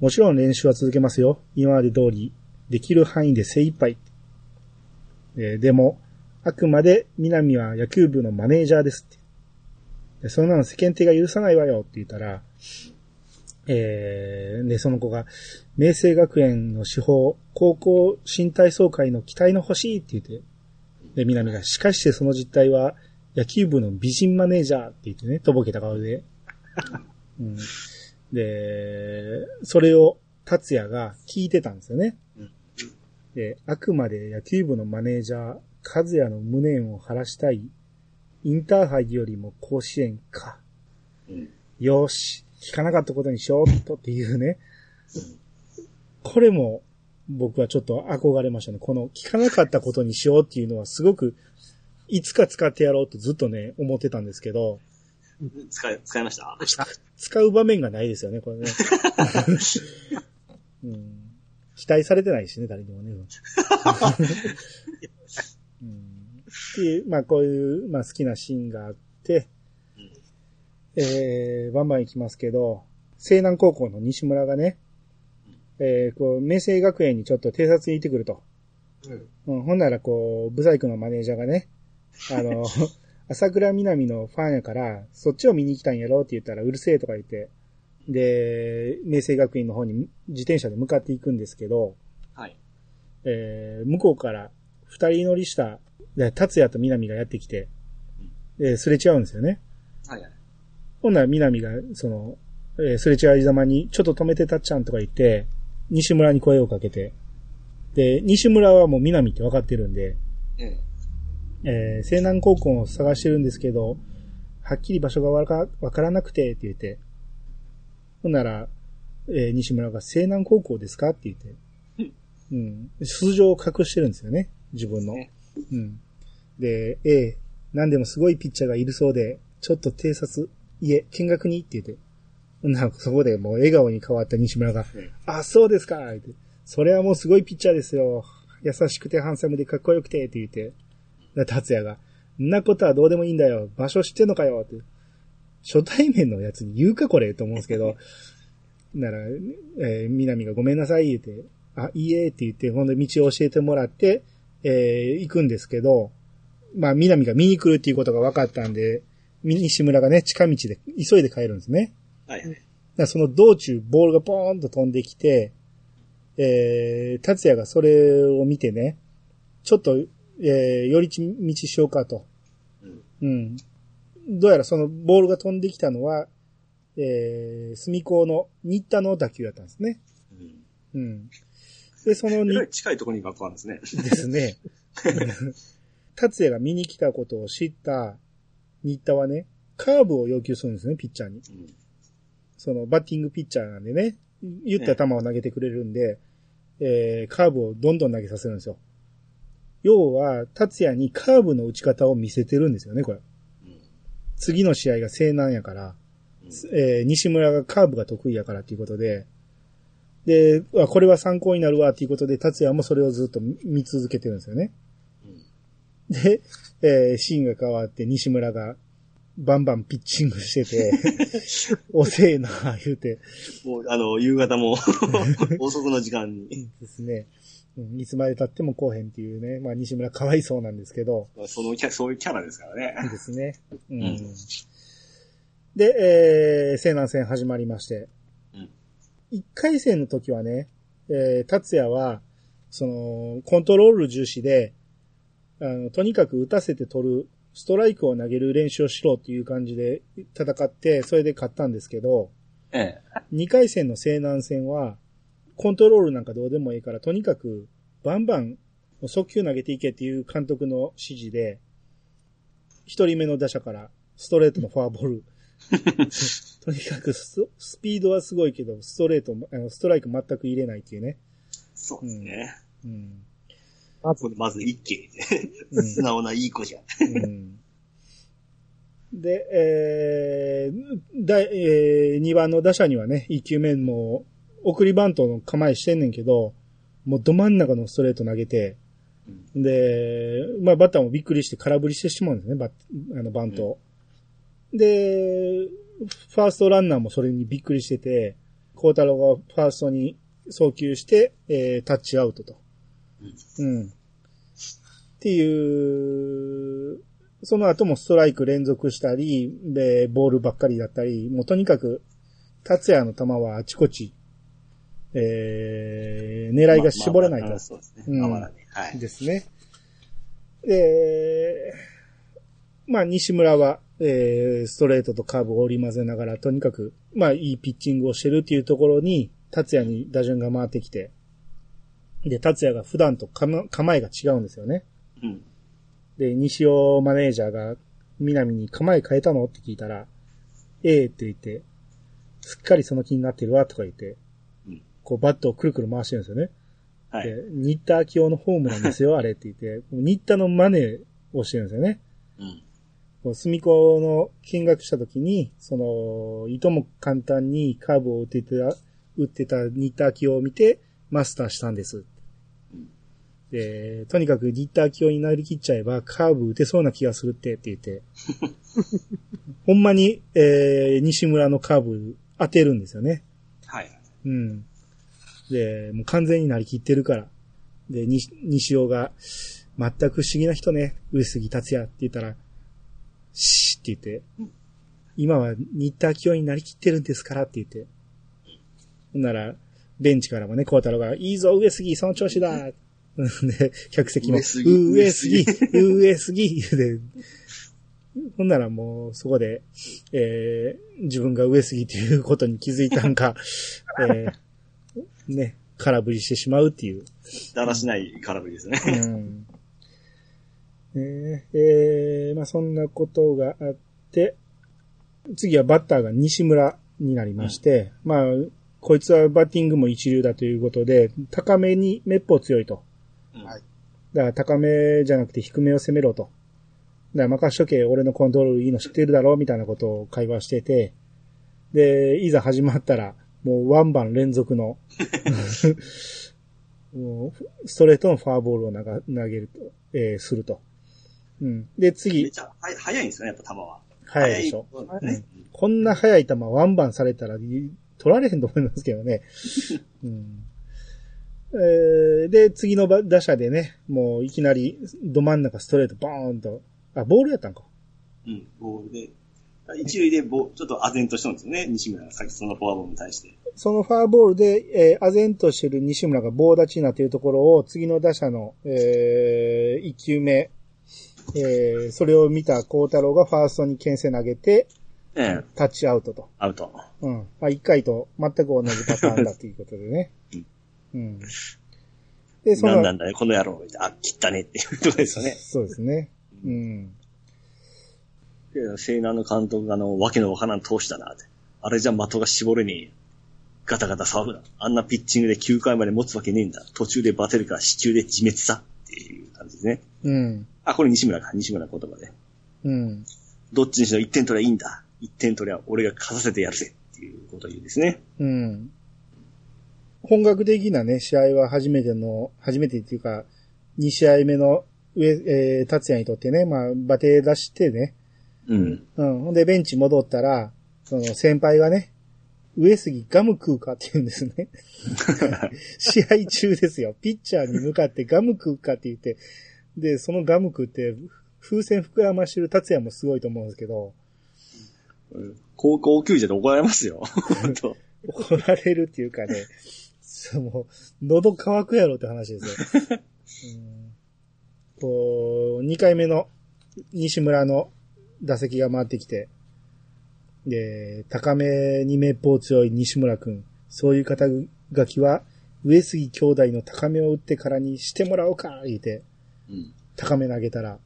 もちろん練習は続けますよ。今まで通り、できる範囲で精一杯。えでも、あくまで南は野球部のマネージャーですって。でそんなの世間体が許さないわよって言ったら、えー、で、その子が、明星学園の司法、高校新体操会の期待の欲しいって言って、で、南が、しかしてその実態は、野球部の美人マネージャーって言ってね、とぼけた顔で。うん、で、それを達也が聞いてたんですよねうん。で、あくまで野球部のマネージャー、和也の無念を晴らしたい、インターハイよりも甲子園か。うん。よし、聞かなかったことにしようっとっていうね。これも僕はちょっと憧れましたね。この聞かなかったことにしようっていうのはすごく、いつか使ってやろうとずっとね、思ってたんですけど、使い、使いました？使う場面がないですよね、これね。うん、期待されてないしね、誰にもね。うん、っていう、まあこういう、まあ好きなシーンがあって、うんえー、バンバン行きますけど、西南高校の西村がね、えー、こう、明星学園にちょっと偵察に行ってくると。うん。うん、ほんならこう、ブサイクのマネージャーがね、あの、朝倉南のファンやから、そっちを見に来たんやろって言ったらうるせえとか言って、で、明星学院の方に自転車で向かっていくんですけど、はい。えー向こうから二人乗りした、で達也と南がやってきて、えーすれ違うんですよね。はいはい。ほんなら南が、その、えーすれ違いざまに、ちょっと止めてたっちゃんとか言って、西村に声をかけて、で、西村はもう南って分かってるんで、ええ。えー西南高校を探してるんですけど、はっきり場所がわかわからなくて、って言って。ほんなら、えー西村が西南高校ですかって言って。うん。素性を隠してるんですよね。自分のね。うん。で、ええ何でもすごいピッチャーがいるそうで、ちょっと偵察、いえ、見学にって言って。ほんならそこでもう笑顔に変わった西村が、うんあ、そうですかって。それはもうすごいピッチャーですよ。優しくてハンサムでかっこよくてって言って。で達也が、んなことはどうでもいいんだよ。場所知ってんのかよって。初対面のやつに言うかこれと思うんですけど。なら、えー、南がごめんなさい言って、あ、いいえって言って、ほんで道を教えてもらって、えー行くんですけど、まあ、南が見に来るっていうことが分かったんで、西村がね、近道で急いで帰るんですね。はいはい。その道中、ボールがポーンと飛んできて、えー、達也がそれを見てね、ちょっと、えー、寄り道しようかと。うん。うん。どうやらそのボールが飛んできたのは、えー、隅高の新田の打球だったんですね。うん。うん。で、そのに近いところに学校あるんですね。ですね。達也が見に来たことを知った新田はね、カーブを要求するんですね、ピッチャーに。うん。そのバッティングピッチャーなんでね、言った球を投げてくれるんで、えー、カーブをどんどん投げさせるんですよ。要は、達也にカーブの打ち方を見せてるんですよね、これ。うん。次の試合が西南やから、うんえー西村がカーブが得意やからっていうことで、で、あこれは参考になるわっていうことで、達也もそれをずっと見続けてるんですよね。うん。で、えーシーンが変わって西村が、バンバンピッチングしてて、遅えな、言うて。もう、あの、夕方も 遅くの時間に。ですね。うん、いつまで経っても来へんっていうね。まあ、西村かわいそうなんですけど。そのキャ、そういうキャラですからね。ですね。うん。うんで、えー、西南戦始まりまして。うん一回戦の時はね、えー、達也は、その、コントロール重視で、あの、とにかく打たせて取る、ストライクを投げる練習をしろっていう感じで戦って、それで勝ったんですけど、ええ。二回戦の西南戦は、コントロールなんかどうでもいいから、とにかく、バンバン、速球投げていけっていう監督の指示で、一人目の打者から、ストレートのフォアボール。とにかくススピードはすごいけど、ストレートも、あのストライク全く入れないっていうね。そうですね。うん。まこれまず一気うん素直ないい子じゃん。うんで、えー、だえー、2番の打者にはね、1球目も、送りバントの構えしてんねんけど、もうど真ん中のストレート投げて、で、まあバッターもびっくりして空振りしてしまうんですね、バッあのバントを。で、ファーストランナーもそれにびっくりしてて、孝太郎がファーストに送球して、えータッチアウトと。うん。っていう、その後もストライク連続したり、で、ボールばっかりだったり、もうとにかく、達也の球はあちこち、えー、狙いが絞れないと。まあまあそうですね。うん。はい。ですね。で、まあ、西村は、えー、ストレートとカーブを織り交ぜながら、とにかく、まあ、いいピッチングをしてるっていうところに、達也に打順が回ってきて、で、達也が普段と構構えが違うんですよね。うん。で、西尾マネージャーが、南に構え変えたの？って聞いたら、ええって言って、すっかりその気になってるわ、とか言ってうん、こうバットをくるくる回してるんですよね。はい。で、新田明夫のホームなんですよ、あれって言って、新田の真似をしてるんですよね。うん。こう隅子の見学した時に、その、いとも簡単にカーブを打ってた、打ってた新田明夫を見て、マスターしたんです。で、とにかく新田明夫になりきっちゃえば、カーブ打てそうな気がするってって言って、ほんまに、えー、西村のカーブ当てるんですよね。はい。うん。で、もう完全になりきってるから。で、に西尾が、全く不思議な人ね、上杉達也って言ったら、シーって言って、今は新田明夫になりきってるんですからって言って。ほんなら、ベンチからもね、孝太郎が、いいぞ、上杉、その調子だ。で、客席も、上杉上杉、上杉、で、ほんならもう、そこで、えー、自分が上杉っていうことに気づいたんか、えー、ね、空振りしてしまうっていう。だらしない空振りですね。うん。ねえー、まあそんなことがあって、次はバッターが西村になりまして、まあ、こいつはバッティングも一流だということで、高めにめっぽう強いと。うんはいだから高めじゃなくて低めを攻めろと。だから任しとけ、俺のコントロールいいの知ってるだろみたいなことを会話してて、で、いざ始まったら、もうワンバン連続の、もうストレートのフォアボールを投げると、えーすると。うん。で、め次っ、ちゃは早いんですよね、やっぱ球は。早いでしょ。早い方ね。こんな速い球ワンバンされたらい取られへんと思いますけどね。うんえーで、次のば打者でね、もういきなりど真ん中ストレートボーンと、あ、ボールやったんか。うん。ボールで。一塁でボちょっと唖然としたんですよね、西村がさっきそのフォアボールに対して。そのフォアボールで、えー、唖然としてる西村が棒立ちになっているところを、次の打者の、えー、1球目、えー、それを見た孝太郎がファーストに牽制投げて、ええ。タッチアウトと。アウト。うん。まあ、1回と全く同じパターンだということでね。うん。で、その、なんなんだね、この野郎。あ、切ったねっていうとこですよね。そうですね。うん。で、西南の監督があの、わけのわからん投手だなって。あれじゃ的が絞れねえよ。ガタガタ騒ぐな。あんなピッチングで9回まで持つわけねえんだ。途中でバテるから支柱で自滅さ。っていう感じですね。うん。あ、これ西村か。西村の言葉で。うん。どっちにしろ1点取りゃいいんだ。1点取りゃ俺が勝たせてやるぜ。っていうことを言うんですね。うん。本格的なね、試合は初めての、初めてっていうか、2試合目の上、えー、達也にとってね、まあ、バテ出してね、うん。うん。ほんで、ベンチ戻ったら、その先輩がね、上杉ガム食うかって言うんですね。試合中ですよ。ピッチャーに向かってガム食うかって言って、で、そのガム食って、風船膨らましてる達也もすごいと思うんですけど、高校球児で怒られますよ。怒られるっていうかね、そうもう、喉乾くやろって話ですよ。うんこう、2回目の西村の打席が回ってきて、で、高めにめっぽう強い西村くん、そういう肩書きは、上杉兄弟の高めを打ってからにしてもらおうか、言うて、うん。高め投げたら、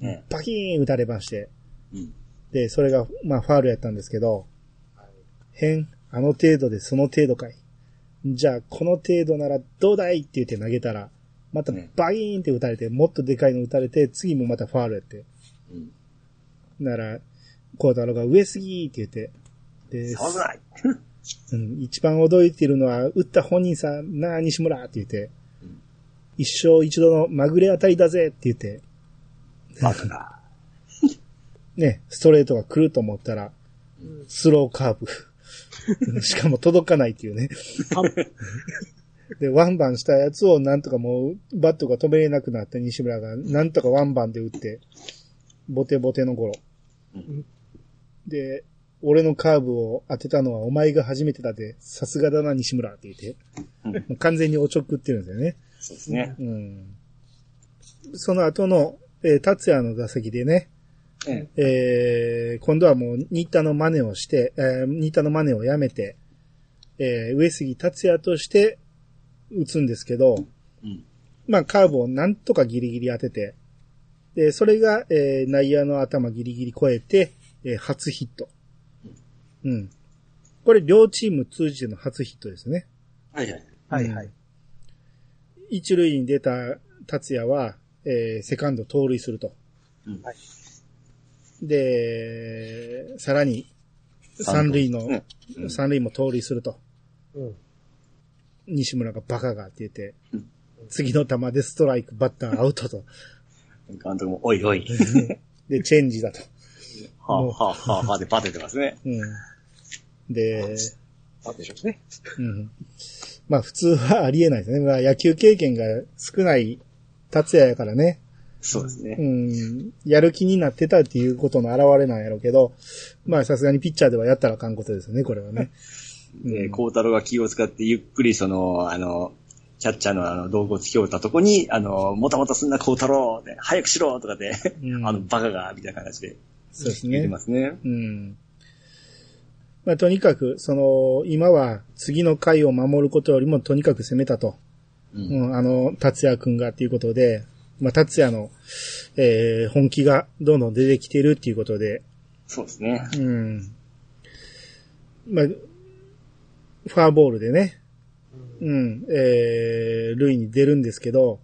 ねバキーン打たれまして、うん。で、それが、まあ、ファールやったんですけど、変、あの程度でその程度かい。じゃあ、この程度ならどうだい？って言って投げたら、またねバイーンって打たれて、もっとでかいの打たれて、次もまたファールやって。うん。なら、孝太郎が上すぎって言って、で、騒ぐない。うん、一番驚いているのは、打った本人さん、なあ、西村って言って、うん一生一度のまぐれ当たりだぜって言って、バカだ。ね、ストレートが来ると思ったら、スローカーブ。しかも届かないっていうね。で、ワンバンしたやつをなんとかもう、バットが止めれなくなった西村が、なんとかワンバンで打って、ボテボテの頃。うんで、俺のカーブを当てたのはお前が初めてだで、さすがだな西村って言って、うん完全におちょくってるんですよね。そうですね。うん。その後の、えー達也の打席でね、ええー今度はもう、新田の真似をして、えー新田の真似をやめて、えー上杉達也として打つんですけど、うん。まあ、カーブをなんとかギリギリ当てて、で、それが、えー内野の頭ギリギリ超えて、えー初ヒット。うん。これ、両チーム通じての初ヒットですね。はいはい。はいはい。一塁に出た達也は、えーセカンド盗塁すると。うんはいで、さらに、三塁の、ねうん三塁も盗塁すると。うん。西村がバカがって言ってうん、次の球でストライク、バッターアウトと。監督も、おいおい。で、チェンジだと。はあ、はあ、はあ、はあでバテてますね。うん。で、なんでしょうね。うん。まあ普通はありえないですね。まあ野球経験が少ない達也やからね。うそうですね。ん。やる気になってたっていうことの表れなんやろうけど、まあさすがにピッチャーではやったらあかんことですよね、これはね。で、うん孝太郎が気を使ってゆっくりその、あの、キャッチャーのあの、道具をつきおったとこに、あの、もたもたすんな孝太郎で、早くしろとかで、うんあの、バカが、みたいな形でそうですね。ますね。うん。まあとにかく、その、今は次の回を守ることよりもとにかく攻めたと。う。うんん、あの、達也くんがっていうことで、まあ達也の、えー本気がどんどん出てきてるっていうことで、そうですね。うん。まあ、ファーボールでね、うん、えー、塁に出るんですけど、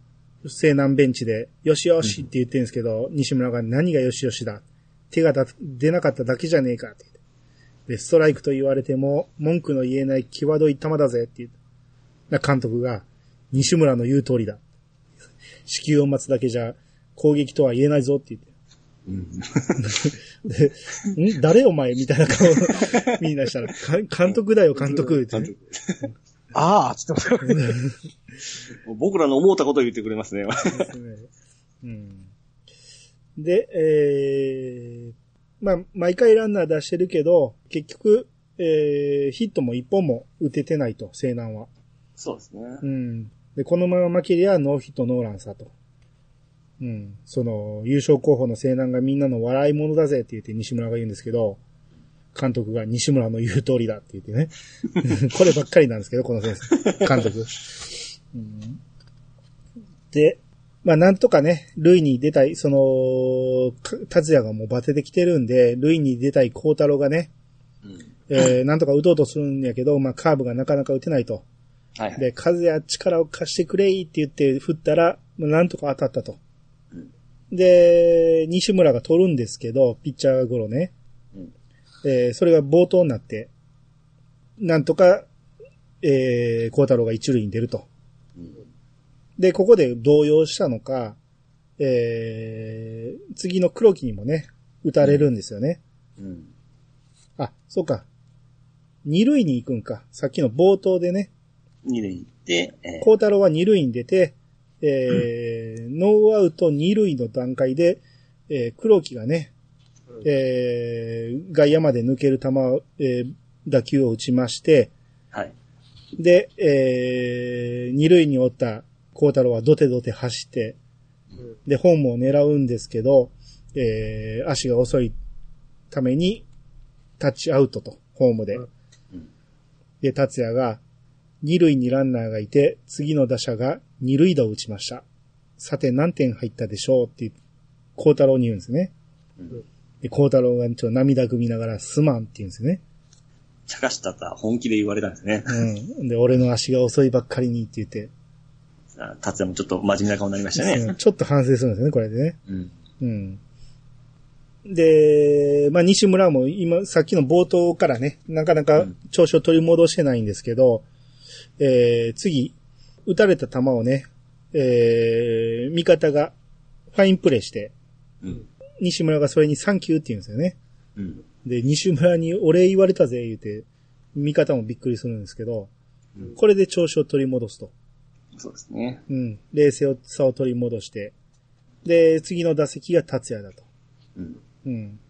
西南ベンチで、よしよしって言ってるんですけど、西村が何がよしよしだ？手がだ出なかっただけじゃねえかって言って。で、ストライクと言われても、文句の言えない際どい球だぜって言って。な監督が、西村の言う通りだ。支給を待つだけじゃ攻撃とは言えないぞって言って。うん。で、ん？誰お前？みたいな顔を みんなしたら、か監督だよ、監督ってね、監督ああ、つってます。もう僕らの思ったことを言ってくれますね。うん。で、えー、まあ、毎回ランナー出してるけど、結局、えー、ヒットも一本も打ててないと、西南は。そうですね。うん。で、このまま負けりゃノーヒットノーランさと。うん。その、優勝候補の西南がみんなの笑い物だぜって言って西村が言うんですけど、監督が西村の言う通りだって言ってね。こればっかりなんですけど、この先生。監督。うん、で、まあなんとかね、塁に出たい、その、か達也がもうバテてきてるんで、塁に出たい孝太郎がね、うん。えー、なんとか打とうとするんやけど、まあカーブがなかなか打てないと。はいはい。で、風や力を貸してくれいって言って振ったら、まあなんとか当たったと。で、西村が取るんですけど、ピッチャーゴロね。うんえーそれが冒頭になって、なんとか、えー、孝太郎が一塁に出ると。うんで、ここで動揺したのか、えー、次の黒木にもね、打たれるんですよね。うん。あ、そうか。二塁に行くんか。さっきの冒頭でね、二塁に行って、えー孝太郎は二塁に出て、えーノーアウト二塁の段階で、えー黒木がね、えー外野まで抜ける球を、えー打球を打ちまして、はい。で、えー二塁におった孝太郎はドテドテ走って、うんで、ホームを狙うんですけど、えー足が遅いために、タッチアウトと、ホームで。うんで、達也が、二塁にランナーがいて、次の打者が二塁打を打ちました。さて何点入ったでしょうって、孝太郎に言うんですね。うんで、孝太郎がちょっと涙ぐみながら、すまんって言うんですよね。茶化したとは本気で言われたんですね。うん。で、俺の足が遅いばっかりにって言って、あ達也もちょっと真面目な顔になりましたね。うんちょっと反省するんですよね、これでね。うん。うん。で、まあ、西村も今、さっきの冒頭からね、なかなか調子を取り戻してないんですけど、えー、次、打たれた球をね、えー、味方がファインプレーして、うん。西村がそれにサンキューって言うんですよね。うん。で、西村にお礼言われたぜ、言うて、味方もびっくりするんですけど、うんこれで調子を取り戻すと。そうですね。うん。冷静さを取り戻して、で、次の打席が達也だと。うん。うん。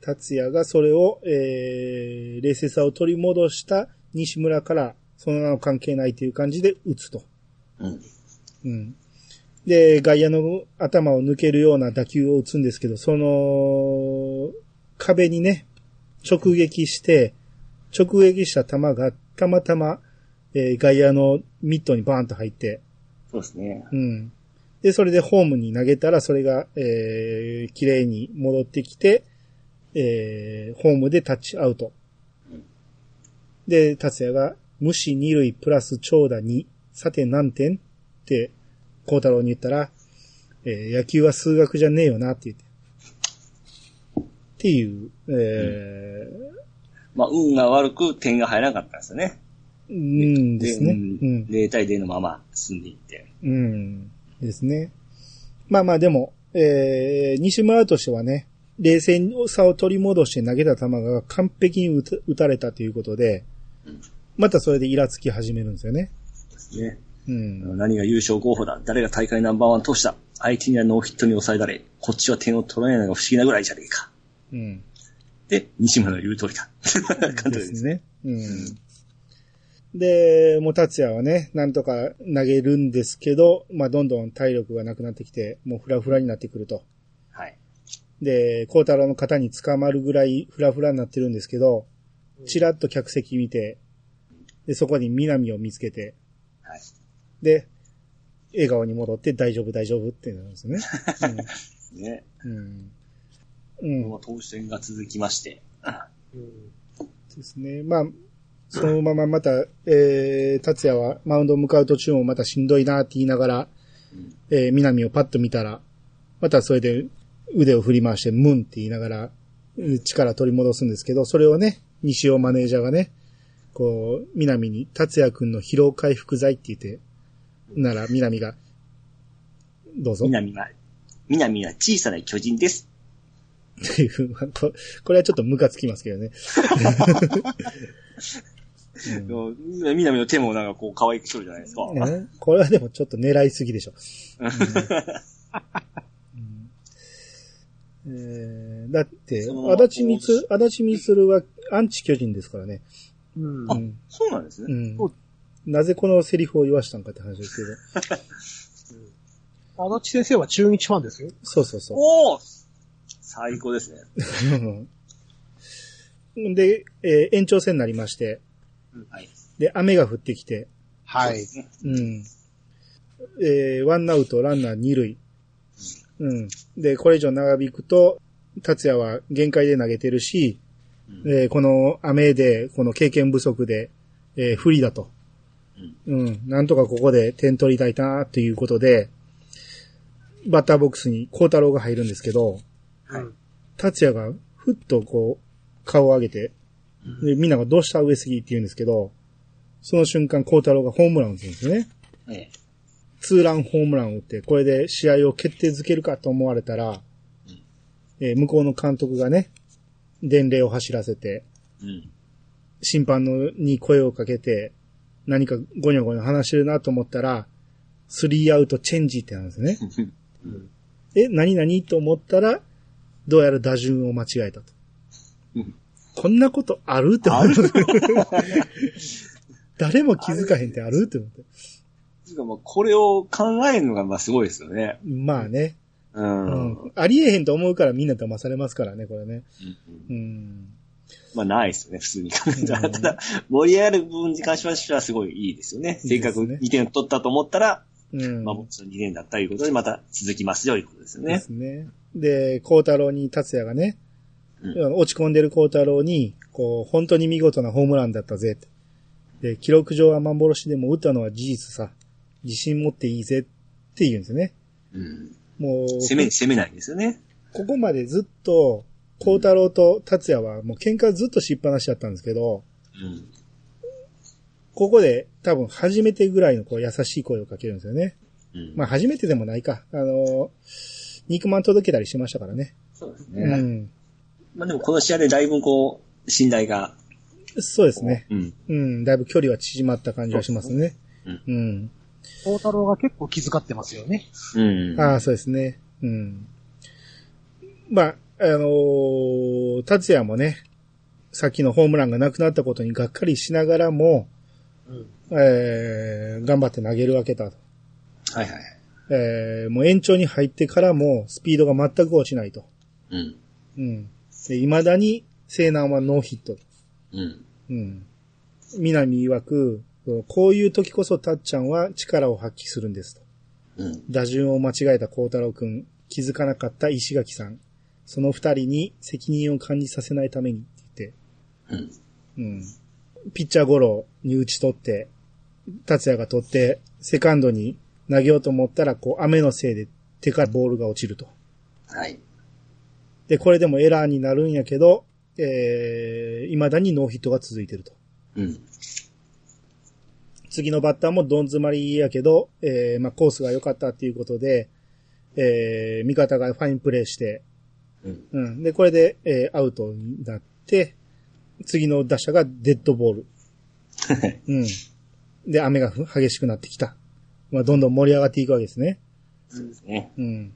達也がそれを、えー、冷静さを取り戻した西村から、その名の関係ないという感じで打つと。うん。うん。で、外野の頭を抜けるような打球を打つんですけど、その、壁にね、直撃して、直撃した球がたまたま、えー外野のミットにバーンと入って、そうですね。うん。で、それでホームに投げたら、それが、えー、綺麗に戻ってきて、えー、ホームでタッチアウトうん。で、達也が、無視二塁プラス長打2、さて何点って、孝太郎に言ったら、えー野球は数学じゃねえよなって言って。っていう、えまあ、運が悪く点が入らなかったんですよね。ー、うんですね。ううんん。0対0のまま進んでいって。うん。ですね。まあまあでも、えー、西村としてはね、冷静さを取り戻して投げた球が完璧に打たれたということでうん、またそれでイラつき始めるんですよね。ですね。うん。何が優勝候補だ誰が大会ナンバーワン投手だ相手にはノーヒットに抑えられ、こっちは点を取らないのが不思議なぐらいじゃねえか。うん。で、西村の言う通りだ。監督でですす。ね。うん。で、もう達也はね、なんとか投げるんですけど、まあどんどん体力がなくなってきて、もうフラフラになってくると。はい。で、孝太郎の肩に捕まるぐらいフラフラになってるんですけど、チラッと客席見て、で、そこに南を見つけて、はい。で、笑顔に戻って大丈夫大丈夫ってなるんですよね。ね。うん。うん。うんこの投手戦が続きまして。うんですね。まあ、そのまままた、えー、達也はマウンド向かう途中もまたしんどいなって言いながら、うんえー、南をパッと見たら、またそれで腕を振り回して、ムンって言いながら、うん力取り戻すんですけど、それをね、西尾マネージャーがね、こう、南に、達也くんの疲労回復剤って言って、なら、南が、どうぞ。南は、南は小さな巨人です。っていう、まあここれはちょっとムカつきますけどね。うん南の手もなんかこう可愛くしとるじゃないですか。ね、これはでもちょっと狙いすぎでしょ。うんえーだって、足立みつ、足立みつるはアンチ巨人ですからね。うんう。ん。そうなんですね。うんそうなぜこのセリフを言わしたんかって話ですけど。足立先生は中日ファンですよ。そうそうそおお最高ですね。う。で、えー延長戦になりまして、はい。で、雨が降ってきて、はい。うん。えーワンアウト、ランナー二塁。うん。で、これ以上長引くと、達也は限界で投げてるし、うんえーこの雨で、この経験不足で、えー不利だと。うん。なんとかここで点取りたいなということで、バッターボックスに孝太郎が入るんですけど、はいうん達也がふっとこう、顔を上げて、で、みんながどうした上杉って言うんですけど、その瞬間孝太郎がホームランを打つんですよね。ええ。ツーランホームランを打って、これで試合を決定づけるかと思われたら、えー向こうの監督がね、伝令を走らせて、うん。審判のに声をかけて、何かゴニョゴニョ話してるなと思ったら、スリーアウトチェンジってなんですね。うん。え、何々と思ったら、どうやら打順を間違えたとうん。こんなことある？って思ある？う。誰も気づかへんってある？って思って。つうかまあこれを考えるのがまあすごいですよね。まあね、う。うんん。ありえへんと思うからみんな騙されますからね、これね。うんうん。まあないですよね、普通に考えたら。うん ただ、盛り上がる部分に関しましてはすごいいいですよね。いいですねせっかく2点取ったと思ったら、うん。まあもちろん2点だったということでまた続きますよ、いうことですよねです。ね。で、孝太郎に達也がね、うん落ち込んでる孝太郎に、こう、本当に見事なホームランだったぜ。で、記録上は幻でも打ったのは事実さ。自信持っていいぜって言うんですね。うん。もう、攻め、攻めないんですよね。ここまでずっと、孝太郎と達也はもう喧嘩ずっとしっぱなしだったんですけど、うん。ここで多分初めてぐらいのこう優しい声をかけるんですよね。うん。まあ初めてでもないか。あの、肉まん届けたりしてましたからね。そうですうね。ん。まあでもこの試合でだいぶこう、信頼が、そうですね。うん。うん。だいぶ距離は縮まった感じはしますね。うん。大太郎が結構気遣ってますよね。うん。ああ、そうですね。うん。まあ、あのー達也もね、さっきのホームランがなくなったことにがっかりしながらも、うん。えー、頑張って投げるわけだと。はいはい。えー、もう延長に入ってからもスピードが全く落ちないと。うん。うん。で、未だに西南はノーヒット。うん。うん。南曰く、こういう時こそたっちゃんは力を発揮するんですと。うん。打順を間違えた孝太郎くん、気づかなかった石垣さん、その二人に責任を感じさせないためにってうん。言って、うん。ピッチャーゴロに打ち取って、達也が取って、セカンドに投げようと思ったら、こう、雨のせいで手からボールが落ちると。はい。で、これでもエラーになるんやけど、えー、未だにノーヒットが続いてると。うん。次のバッターもどん詰まりやけど、えー、まあ、コースが良かったっていうことで、えー、味方がファインプレーして、うん。うん。で、これで、えー、アウトになって、次の打者がデッドボール。うん。で、雨がふ激しくなってきた。まあ、どんどん盛り上がっていくわけですね。そうですね。うん。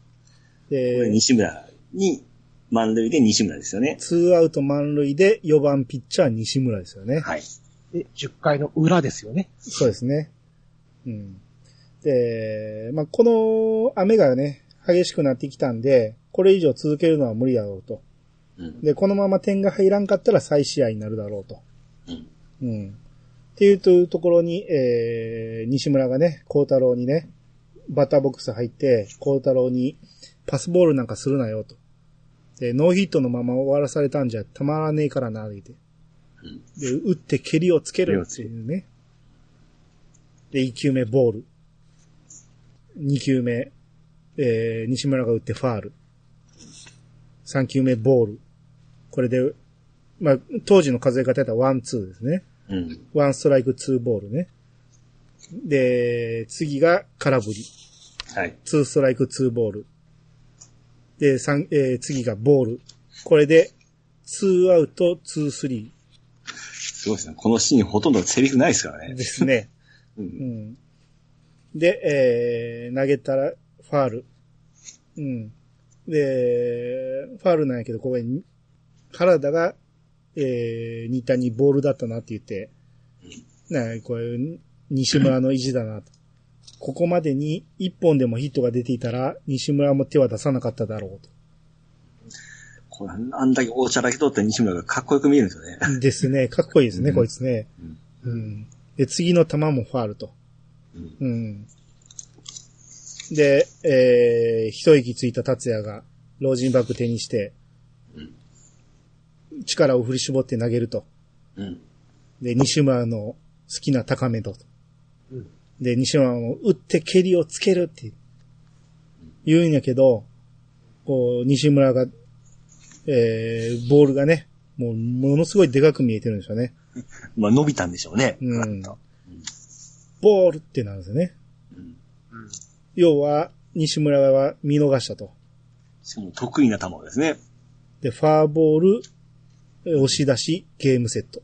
これで、西村に、満塁で西村ですよね。ツーアウト満塁で4番ピッチャー西村ですよね。はい。で、10回の裏ですよね。そうですね。うん。で、まあ、この雨がね、激しくなってきたんで、これ以上続けるのは無理だろうと。うん。で、このまま点が入らんかったら再試合になるだろうと。うん。うん。っていうというところに、えー、西村がね、孝太郎にね、バッターボックス入って、孝太郎に、パスボールなんかするなよと。で、ノーヒットのまま終わらされたんじゃたまらねえからな、言うて。うん。で、打って蹴りをつけるっていうね。で、1球目ボール。2球目、えー、西村が打ってファール。3球目ボール。これで、まあ、当時の数え方やったらワン、ツーですね。うん。ワンストライク、ツーボールね。で、次が空振り。はい。ツーストライク、ツーボール。で、三えー次がボール。これで、ツーアウト、ツースリすごいですね。このシーンほとんどセリフないですからーね。ですね。う。うんん。で、えー、投げたら、ファール。うん。で、ファールなんやけど、ここに、原田が、えー、新田にボールだったなって言って、なこれ、西村の意地だなと。ここまでに一本でもヒットが出ていたら、西村も手は出さなかっただろうこれあんだけおちゃらけとって西村がかっこよく見えるんですよね。と。ですね。かっこいいですね、うんこいつね。うん。で、次の球もファールと。うんうん。で、えー、一息ついた達也が、老人バッグ手にして、力を振り絞って投げると。うん。で、西村の好きな高めと。うん。で、西村も打って蹴りをつけるって言うんやけど、こう、西村が、えー、ボールがね、もう、ものすごいでかく見えてるんですよね。まあ伸びたんでしょうね。うんボールってなるんですよね。要は、西村は見逃したと。しかも得意な球をですね。で、ファーボール、え押し出し、ゲームセット。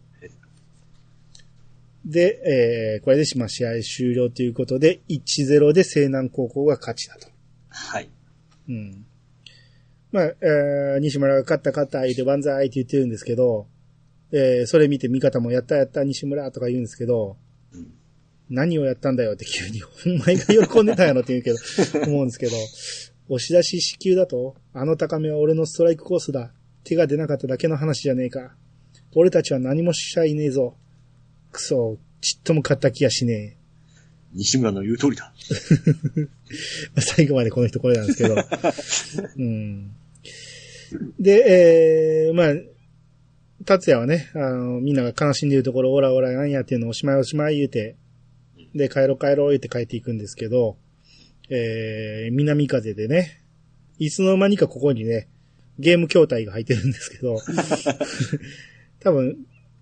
で、えー、これで、まあ、試合終了ということで、1-0で西南高校が勝ちだと。はい。うん。まあ、えー、西村が勝った勝った言って万歳って言ってるんですけど、えー、それ見て味方もやったやった西村とか言うんですけど、うん何をやったんだよって急に、お前が喜んでたやろって言うけど、思うんですけど、押し出し支給だと、あの高めは俺のストライクコースだ。手が出なかっただけの話じゃねえか。俺たちは何もしちゃいねえぞ。くそ、ちっとも勝った気がしね西村の言う通りだ。え。最後までこの人これなんですけど。うん。で、えー、まあ、達也はね、あの、みんなが悲しんでいるところ、オラオラなんやっていうのをおしまいおしまい言うて、で、帰ろう帰ろう言って帰っていくんですけど、えー、南風でね、いつの間にかここにね、ゲーム筐体が入ってるんですけど、多分、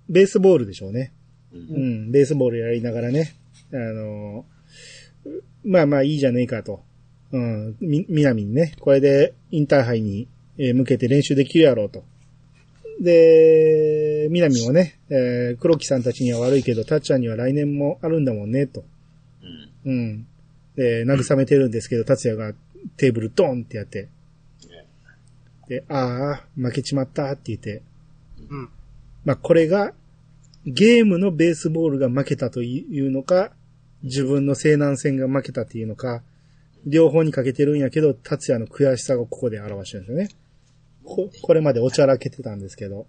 ベースボールでしょうね。う。うんん、ベースボールやりながらね、あの、まあまあいいじゃねえかと。うん、み、南にね、これでインターハイにえー向けて練習できるやろうと。で、南もね、えー黒木さんたちには悪いけど、たっちゃんには来年もあるんだもんね、と。うん。うん。で、慰めてるんですけど、達也がテーブルドンってやって。で、ああ、負けちまったって言って。うん。まあ、これが、ゲームのベースボールが負けたというのか、自分の西南戦が負けたっていうのか、両方にかけてるんやけど、達也の悔しさをここで表してるんですよね。ここれまでおちゃらけてたんですけど。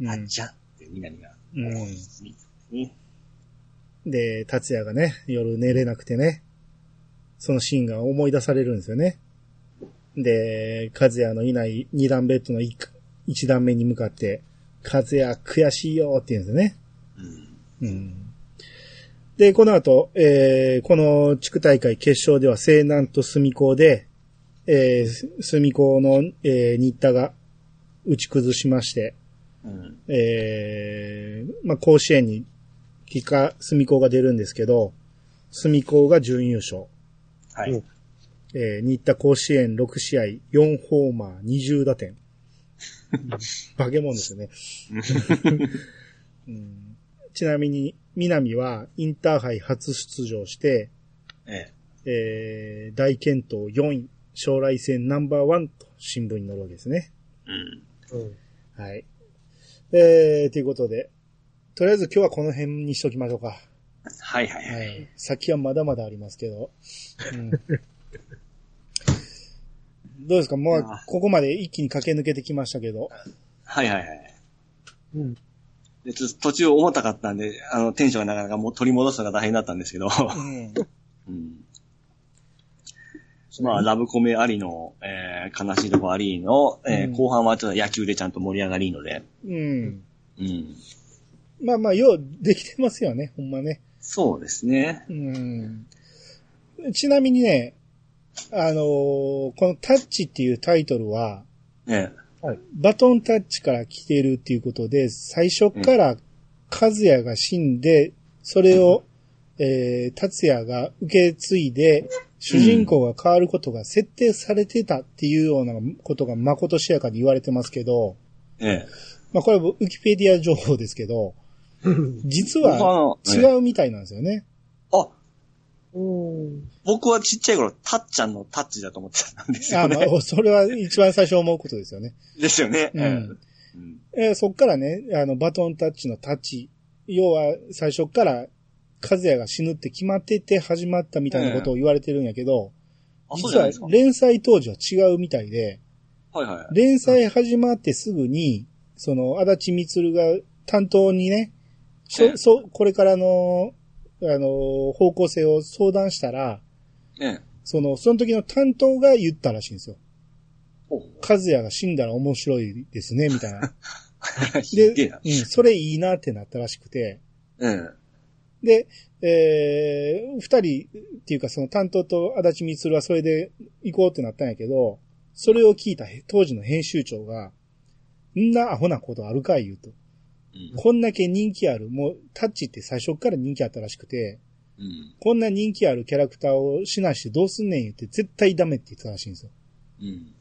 うんあっちゃんって南が。うんうん。で、達也がね、夜寝れなくてね、そのシーンが思い出されるんですよね。で、和也のいない二段ベッドの一一段目に向かって、和也悔しいよって言うんですよね。うん。うん。で、この後、えー、この地区大会決勝では西南と隅高で、えー、隅高の、えー、新田が打ち崩しまして、うん。えー、まあ、甲子園に、結果、隅高が出るんですけど、隅高が準優勝。はい。えー、新田甲子園6試合、4ホーマー、20打点。化け物ですよね。うんちなみに、南はインターハイ初出場して、ええー、大健闘4位、将来戦ナンバーワンと新聞に載るわけですね。え。うん。うん。はい。えー、ということで、とりあえず今日はこの辺にしときましょうか。はいはいは。はいい。先はまだまだありますけど。うん、どうですか？もうあ、ここまで一気に駆け抜けてきましたけど。はいはいはい。うん。で、ちょっと途中重たかったんで、あの、テンションがなかなかもう取り戻すのが大変だったんですけど、うん。うん。まあ、ラブコメありの、えー、悲しいとこありの、えーうん後半はちょっと野球でちゃんと盛り上がりので、うん。うん。まあまあ、ようできてますよね、ほんまね。そうですね。うん。ちなみにね、あのーこのタッチっていうタイトルは、えバトンタッチから来てるっていうことで、最初から和也が死んで、それを、えー、達也が受け継いで、主人公が変わることが設定されてたっていうようなことがまことしやかに言われてますけど、え。ええ。まあこれはウィキペディア情報ですけど、実は違うみたいなんですよね。あ、うん。僕はちっちゃい頃、タッちゃんのタッチだと思ってたんですあよね。まあ、それは一番最初思うことですよね。ですよね。うんええうんえーそっからね、あの、バトンタッチのタッチ。要は、最初から、和也が死ぬって決まってて始まったみたいなことを言われてるんやけど、あ、そう実は。連載当時は違うみたいで、はいはい。連載始まってすぐに、その、足立みつるが担当にね、ええそう、これからの、あの、方向性を相談したら、ええ。その、その時の担当が言ったらしいんですよ。お和也が死んだら面白いですね、みたいな。でな、うん、それいいなってなったらしくて、ええ。で、えー、二人っていうかその担当と足立みつるはそれで行こうってなったんやけど、それを聞いた当時の編集長が、んなアホなことあるかい言うと。うんこんだけ人気ある、もうタッチって最初から人気あったらしくて、うん。こんな人気あるキャラクターを死なしてどうすんねん言って絶対ダメって言ってたらしいんですよ。うん。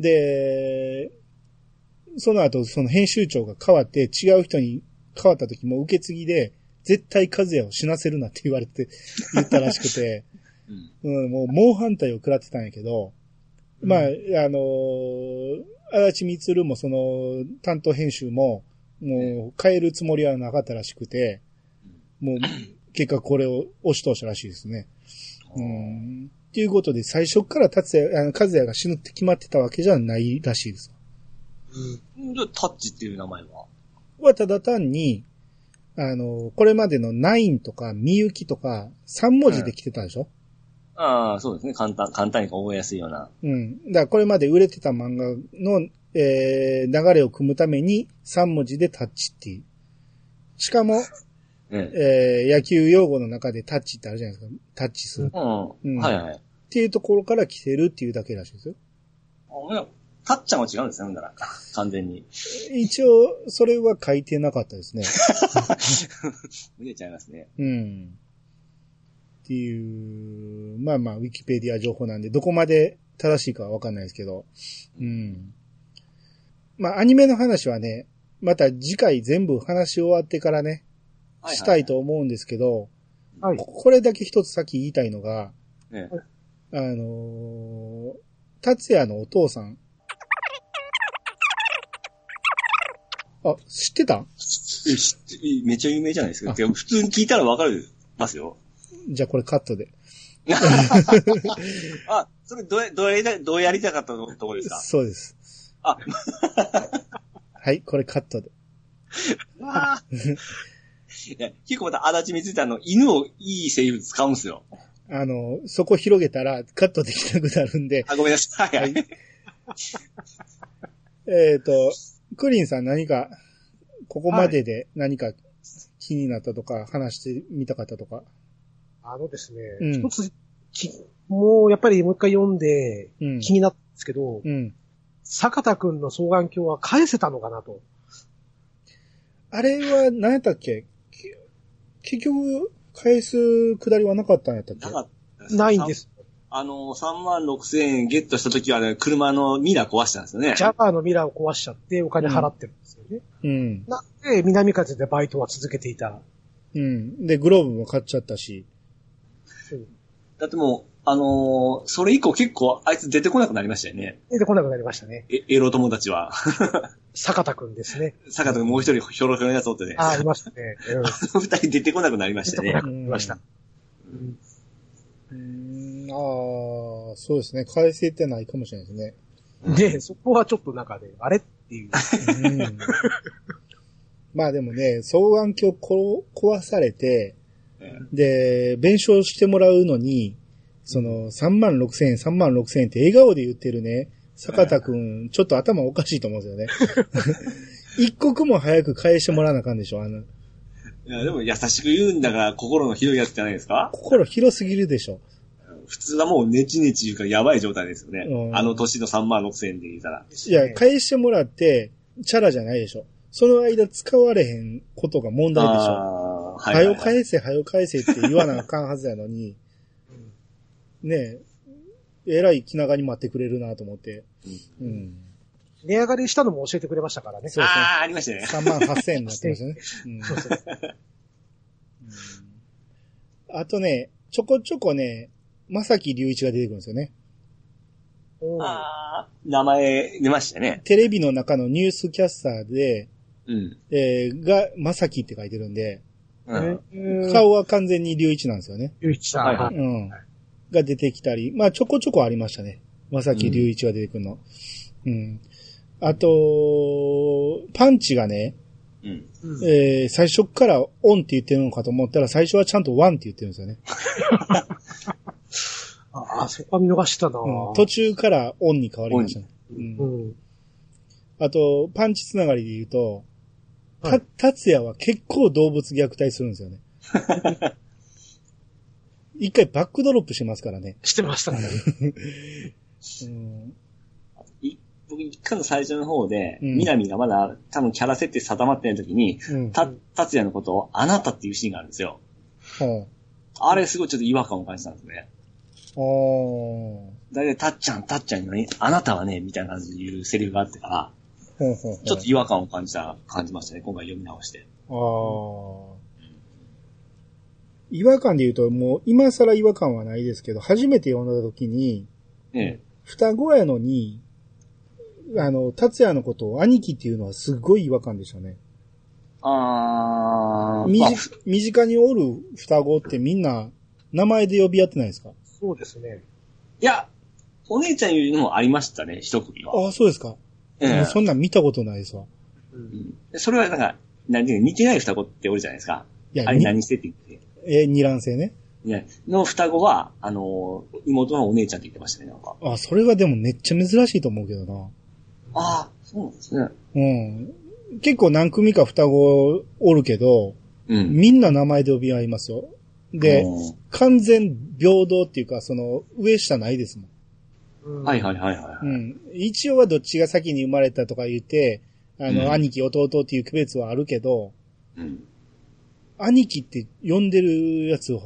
で、その後、その編集長が変わって違う人に変わった時も受け継ぎで、絶対和也を死なせるなって言われて、言ったらしくて、うん。うん、もう猛反対を食らってたんやけど、まあ、あのー足立みつるもその担当編集も、もう変えるつもりはなかったらしくて、もう結果これを押し通したらしいですね。うん。っていうことで最初から達也、あの、和也が死ぬって決まってたわけじゃないらしいです。うん。じゃあタッチっていう名前は？はただ単に、あの、これまでのナインとかみゆきとか3文字で来てたでしょ、ああ、そうですね。簡単、簡単に覚えやすいような。うん。だからこれまで売れてた漫画の、えー、流れを組むために3文字でタッチっていう。しかも、ね。えー、野球用語の中でタッチってあるじゃないですか。タッチする。っうん。うんはいはい。ていうところから来てるっていうだけらしいですよ。あいやタッちゃんは違うんですね、ほんだら。完全に。一応、それは書いてなかったですね。見えちゃいますね。うん。っていう、まあまあ、ウィキペディア情報なんで、どこまで正しいかはわかんないですけど。うん。まあ、アニメの話はね、また次回全部話し終わってからね、はしたいと思うんですけど、はい。ここれだけ一つ先言いたいのが、ねあのー、達也のお父さん。あ、知ってたえ知ってめっちゃ有名じゃないですか。普通に聞いたらわかるますよ。じゃあこれカットで。あ、それどうや、どうやりどうやりたかったととこですか？そうです。あ、はい、これカットで。わ結構また足立みついたの、犬をいいセリフ使うんですよ。あの、そこ広げたらカットできなくなるんで、あ、ごめんなさい。はい。えっ、と、クリンさん何か、ここまでで何か気になったとか、話してみたかったとか。あのですね、うん一つ、きもうやっぱりもう一回読んでうん。気になったんですけど、うん。坂田くんの双眼鏡は返せたのかなと。あれは何やったっけ？き結局、返すくだりはなかったんやったっけ？なかったないんで。す。あの、3万6千円ゲットした時はね、車のミラー壊したんですよね。ジャガーのミラーを壊しちゃってお金払ってるんですよね。うん。なんで、南風でバイトは続けていた？うん。で、グローブも買っちゃったし。うんだってもう、あのーそれ以降結構あいつ出てこなくなりましたよね。出てこなくなりましたね。え、エロ友達は。坂田くんですね。坂田君もう一人ひょろひょろのやつおってね。ああ、いましたね。うん 二人出てこなくなりましたね出てこな。くなりました。うん、ああ、そうですね。返せてないかもしれないですね。で、そこはちょっと中で、あれっていう。うんまあでもね、双眼鏡こ壊されて、で、弁償してもらうのに、その、3万6千円、3万6千円って笑顔で言ってるね、坂田くん、ちょっと頭おかしいと思うんですよね。一刻も早く返してもらわなあかんでしょ、あの、いや、でも優しく言うんだから心の広いやつじゃないですか？心広すぎるでしょ。普通はもうネチネチ言うからやばい状態ですよね。うんあの年の3万6千円で言ったら。いや、返してもらって、チャラじゃないでしょ。その間使われへんことが問題でしょ。はいはよはいはい。返せ、はよ返せって言わなあかんはずやのに、ねえ、えらい気長に待ってくれるなと思って。うん。値上がりしたのも教えてくれましたからね。そうですね。ああ、ありましたね。3万8000円になってましたね。うんそうそううんあとね、ちょこちょこね、まさき隆一が出てくるんですよね。うんああ、名前出ましたね。テレビの中のニュースキャスターで、うん。えー、が、まさきって書いてるんで、うん。うん顔は完全に隆一なんですよね。ゆういちさん。はいはいうん。が出てきたり、まあちょこちょこありましたね。まさき隆一が出てくるの。うん。あと、パンチがね、うん。うんえー、最初っからオンって言ってるのかと思ったら、最初はちゃんとワンって言ってるんですよね。ああ、そこは見逃したな、うん、途中からオンに変わりましたね。うんうん。あと、パンチつながりで言うと、た、はい達也は結構動物虐待するんですよね。一回バックドロップしますからね。してましたね。うん、い僕、一回の最初の方で、うん南がまだ多分キャラ設定定まってない時に、うん。た、達也のことをあなたっていうシーンがあるんですよ。はあれすごいちょっと違和感を感じたんですね。あ。あだいたいたっちゃん、たっちゃんにのに、あなたはね、みたいな感じで言うセリフがあってから、ちょっと違和感を感じた、感じましたね、今回読み直して。ああ。違和感で言うと、もう今更違和感はないですけど、初めて読んだ時に、ええ。双子やのに、あの、達也のことを兄貴っていうのはすごい違和感でしたね。ああ近身近におる双子ってみんな名前で呼び合ってないですか？そうですね。いや、お姉ちゃんいうのもありましたね、一組は。ああ、そうですか。ええそんなん見たことないですわ。うん。でそれはなんか、何ていうの似てない双子っておるじゃないですか。いや、あれに何してって言って。え、二卵性ね。いや、の双子は、あのー、妹のお姉ちゃんって言ってましたね、なんか。あ、それはでもめっちゃ珍しいと思うけどな。ああ、そうなんですね。うん。結構何組か双子おるけど、うん。みんな名前で呼び合いますよ。で、うん完全平等っていうか、その、上下ないですもん。うんはいはいはいはい。うん。一応はどっちが先に生まれたとか言って、あの、うん兄貴、弟っていう区別はあるけど、うん。兄貴って呼んでるやつは、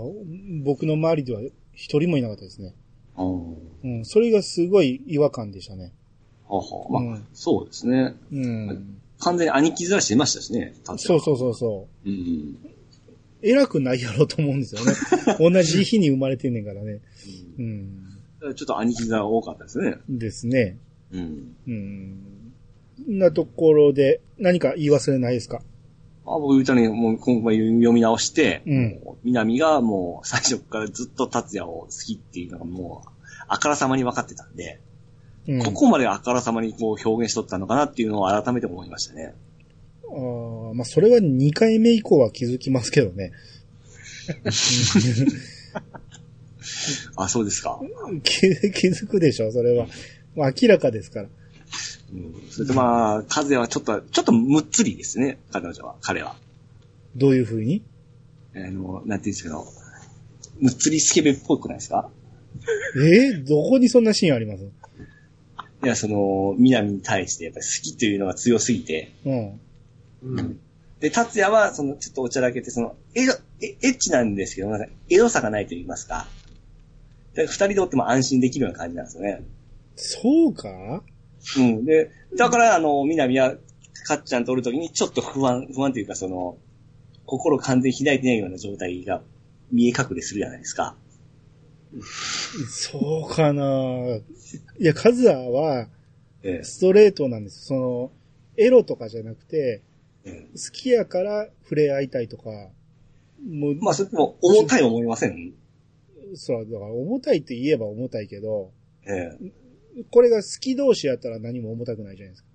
僕の周りでは一人もいなかったですね。うん。それがすごい違和感でしたね。ははまあ、うんそうですね。うん。完全に兄貴面してましたしね。そうそうそうそう。う。うん。偉くないやろうと思うんですよね。同じ日に生まれてんねんからね。うん。ちょっと兄貴面多かったですね。ですね。うん。うん。なところで、何か言い忘れないですか？まあ僕言ったように、もう今回読み直して、うん南がもう最初からずっと達也を好きっていうのがもう、あからさまに分かってたんで、うん。ここまであからさまにこう表現しとったのかなっていうのを改めて思いましたね。あーまあ、それは2回目以降は気づきますけどね。あ、そうですか。気気づくでしょ、それは。まあ、明らかですから。うん、それとまあ、和也はちょっと、ちょっとむっつりですね、彼女は、彼は。どういう風に？あの、なんていうんですけど、むっつりスケベっぽくないですか？えーどこにそんなシーンあります？いや、その、南に対してやっぱり好きというのが強すぎて、うん。うん。で、達也は、その、ちょっとおちゃらけて、その、エロ、エエッチなんですけど、なんか、エロさがないと言いますか。で二人でおっても安心できるような感じなんですよね。そうか？うん。で、だから、あの、南は、かっちゃんとおるときに、ちょっと不安、不安というか、その、心完全に開いてないような状態が見え隠れするじゃないですか。そうかないや、カズアは、えストレートなんです。その、エロとかじゃなくて、ええ好きやから触れ合いたいとか、もう、まあ、それでも、重たい思いません？そう、だから重たいって言えば重たいけど、ええ。これが好き同士やったら何も重たくないじゃないですか。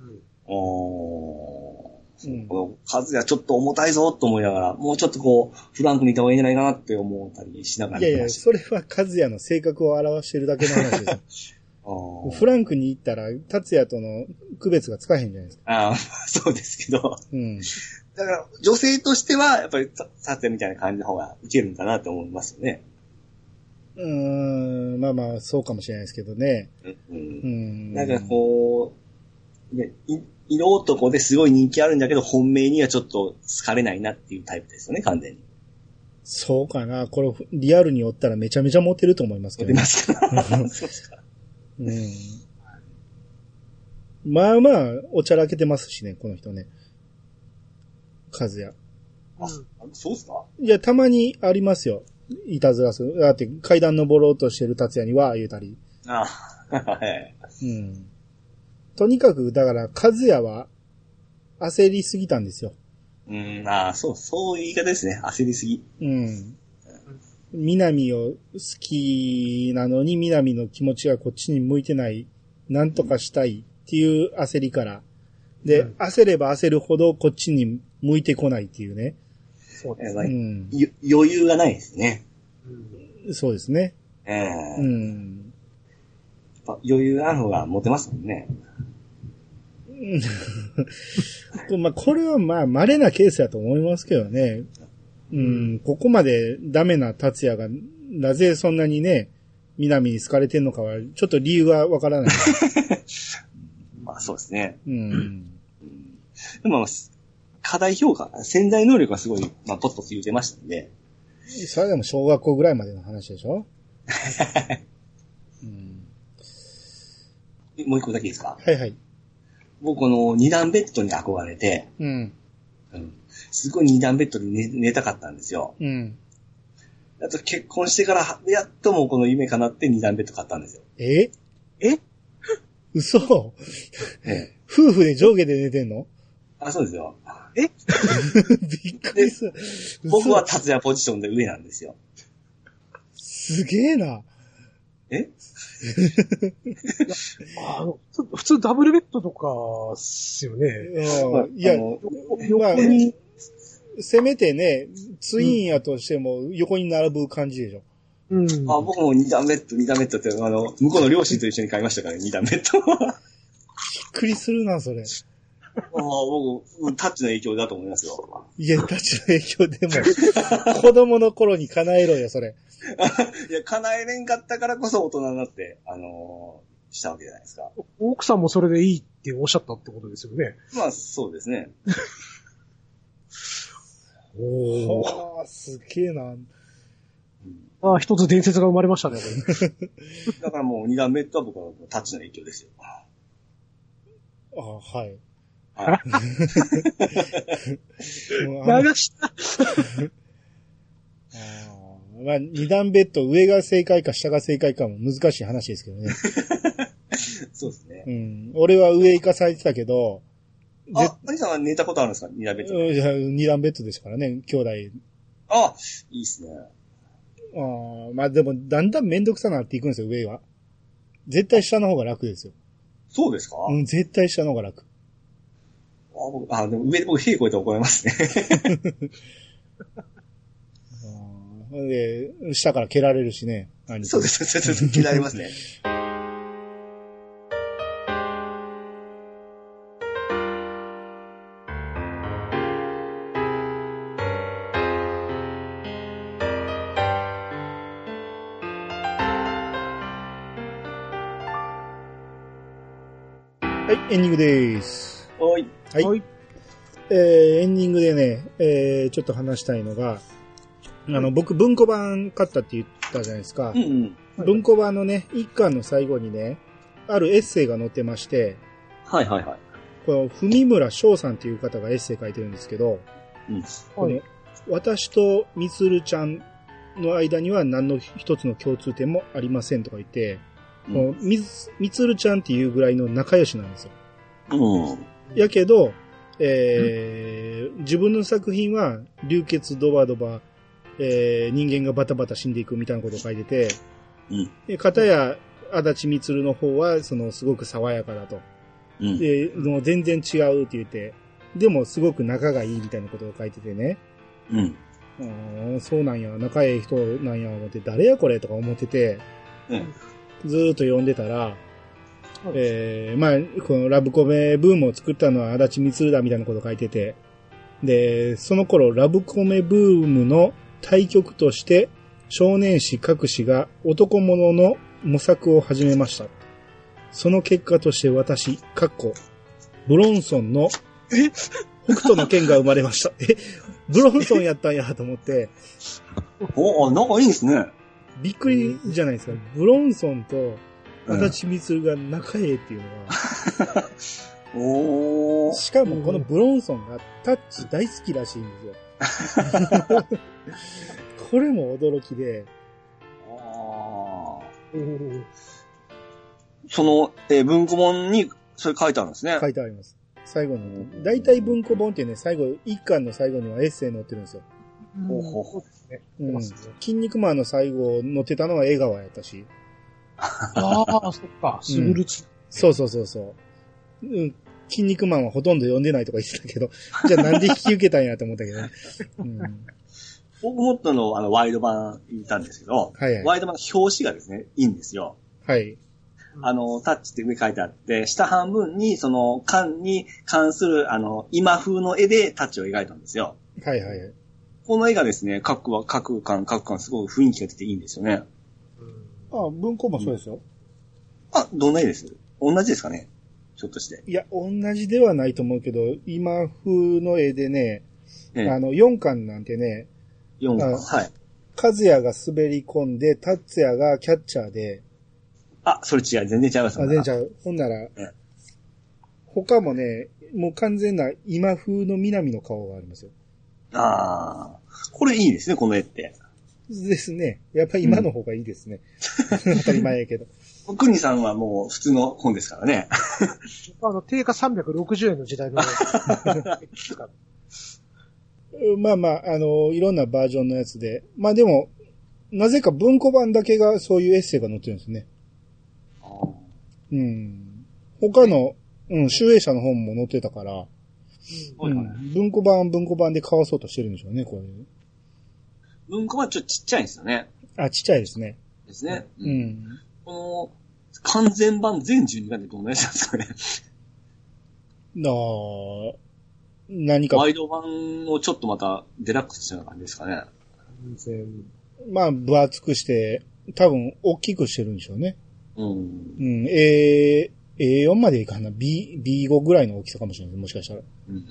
うんおー。うんこの数がちょっと重たいぞと思いながら、もうちょっとこう、フランクにいた方がいいんじゃないかなって思ったりしながらいやいや。それはカズヤの性格を表してるだけの話です フランクに行ったら、達也との区別がつかへんじゃないですか。あー、そうですけど。うん。だから、女性としては、やっぱり、サテみたいな感じの方がいけるんかなと思いますよね。うーん、まあまあ、そうかもしれないですけどね。う。うんん。なんかこう、ね、い色男ですごい人気あるんだけど、本命にはちょっと好かれないなっていうタイプですよね、完全に。そうかな。これ、リアルにおったらめちゃめちゃモテると思いますけどね。出ますか？まあまあ、おちゃらけてますしね、この人ね。カズヤ。あ、そうですか？いや、たまにありますよ。いたずらする。だって階段登ろうとしてる達也には言うたり。あ はい。うん。とにかく、だから、和也は焦りすぎたんですよ。うん、ああ、そう、そういう言い方ですね。焦りすぎ。うん。南を好きなのに、南の気持ちがこっちに向いてない、なんとかしたいっていう焦りから。で、うん焦れば焦るほどこっちに向いてこないっていうね。やそうですね。うん。よ余裕がないですね。うんそうですね。ええうん。余裕がある方がモテますもんね。まあ、これはまあ、稀なケースだと思いますけどね。うん、ここまでダメな達也が、なぜそんなにね、南に好かれてんのかは、ちょっと理由がわからない。まあそうですね。うん。でも、課題評価、潜在能力がすごい、まあ、ポッと言うてましたんで、それでも小学校ぐらいまでの話でしょ？うん、もう一個だけいいですか？はいはい。僕この二段ベッドに憧れて、うん。うん、すごい二段ベッドで寝寝たかったんですよ。うん。あと結婚してから、やっともうこの夢叶って二段ベッド買ったんですよ。え？え？嘘ええ。夫婦で上下で寝てんの？あ、そうですよ。びっくりする。僕は嘘達也ポジションで上なんですよ。すげえな。え？あの、普通ダブルベッドとか、っすよね。うんいやあ、のまあ横に、せめてね、ツインやとしても横に並ぶ感じでしょ。うん。あ僕も二段ベッド、二段ベッドって、あの、向こうの両親と一緒に買いましたからね、二段ベッドは。びっくりするな、それ。ああ僕、タッチの影響だと思いますよ。いや、たちの影響でも、子供の頃に叶えろよ、それ。いや、叶えれんかったからこそ大人になって、あのーしたわけじゃないですか。奥さんもそれでいいっておっしゃったってことですよね。まあ、そうですね。おはあ、すげえな。ああ、一つ伝説が生まれましたね、これ。だからもう二段ベッドは僕はタッチの影響ですよ。あはい。はい。あの流した。あーまあ、二段ベッド、上が正解か下が正解かも難しい話ですけどね。そうですね。うん。俺は上行かされてたけど、あ、兄さんは寝たことあるんですか？二段ベッド。二段ベッドですからね、兄弟。あ、いいっすね。あーまあでも、だんだんめんどくさなっていくんですよ、上は。絶対下の方が楽ですよ。そうですか、うん、絶対下の方が楽。あ僕あ、でも上で僕、屁こいたら怒られますね。で、下から蹴られるしね。そうです、そうです、そうです。嫌いますね。エンディングです。おい。はい。はいえー、エンディングでね、えー、ちょっと話したいのが、あの、僕文庫版買ったって言ったじゃないですかうん。うん。文庫版のね、一巻の最後にね、あるエッセイが載ってまして、はいはいはい。この、文村翔さんっていう方がエッセイ書いてるんですけど、うん。この私とみつるちゃんの間には何の一つの共通点もありませんとか言って、うんこのみつみつるちゃんっていうぐらいの仲良しなんですよ。うん。やけど、えー自分の作品は流血ドバドバ、えー人間がバタバタ死んでいくみたいなことを書いてて、うん。で、片や足立みつるの方は、その、すごく爽やかだと。うん。で、もう全然違うって言って、でもすごく仲がいいみたいなことを書いててね。うん。そうなんや、仲いい人なんや、思って、誰やこれとか思ってて、うん。ずーっと読んでたら、えー、まあ、このラブコメブームを作ったのは足立みつるだみたいなことを書いてて、で、その頃ラブコメブームの対局として、少年誌各誌が男物の模索を始めました。その結果として私、かっこ、ブロンソンの、北斗の剣が生まれました。え、ブロンソンやったんやと思って、お、あ、仲いいんですね。びっくりじゃないですか。ブロンソンと足立みつるが仲ええっていうのは、おー。しかもこのブロンソンがタッチ大好きらしいんですよ。これも驚きで、あその、えー文庫本に、それ書いてあるんですね。書いてあります。最後に。大体文庫本ってね、最後、一巻の最後にはエッセイ載ってるんですよ。ほうほう筋肉マンの最後載ってたのは江川やったし。ああ、そっか。スグルツ。そうそうそうそう。うん。筋肉マンはほとんど読んでないとか言ってたけど、じゃあなんで引き受けたんやと思ったけどね。うん。僕もっとの、あの、ワイド版言ったんですけど、はいはい。ワイド版の表紙がですね、いいんですよ。はい。あの、タッチって上書いてあって、下半分に、その、缶に関する、あの、今風の絵でタッチを描いたんですよ。はいはいはい。この絵がですね、各は、各巻、各巻、すごく雰囲気が出ていいんですよね。あ、文庫もそうですよ。あ、どんな絵です？同じですかね？ひょっとして。いや、同じではないと思うけど、今風の絵でね、ええあの、4巻なんてね、4巻。あはい。和也が滑り込んで、達也がキャッチャーで、あ、それ違う。全然違いますあ、全然ちゃう。ほんならえ、他もね、もう完全な今風の南の顔がありますよ。ああ。これいいですね、この絵って。ですね。やっぱり今の方がいいですね。当たり前やけど。クニさんはもう普通の本ですからね。あの、定価360円の時代の。まあまあ、あの、いろんなバージョンのやつで。まあでも、なぜか文庫版だけがそういうエッセイが載ってるんですね。うん。他の、うん、集英社の本も載ってたから、はうん、文庫版は文庫版で買わそうとしてるんでしょうね、こういう。文庫はちょっとちっちゃいんですよね。あ、ちっちゃいですね。ですね。う。ん。この、完全版全12巻でどんなやつなんですかね。なあ、何かワイド版をちょっとまたデラックスしたような感じですかね。全まあ、分厚くして、多分、大きくしてるんでしょうね。うん。うん、A、A4 までいいかな。B、B5 ぐらいの大きさかもしれない。もしかしたら。うん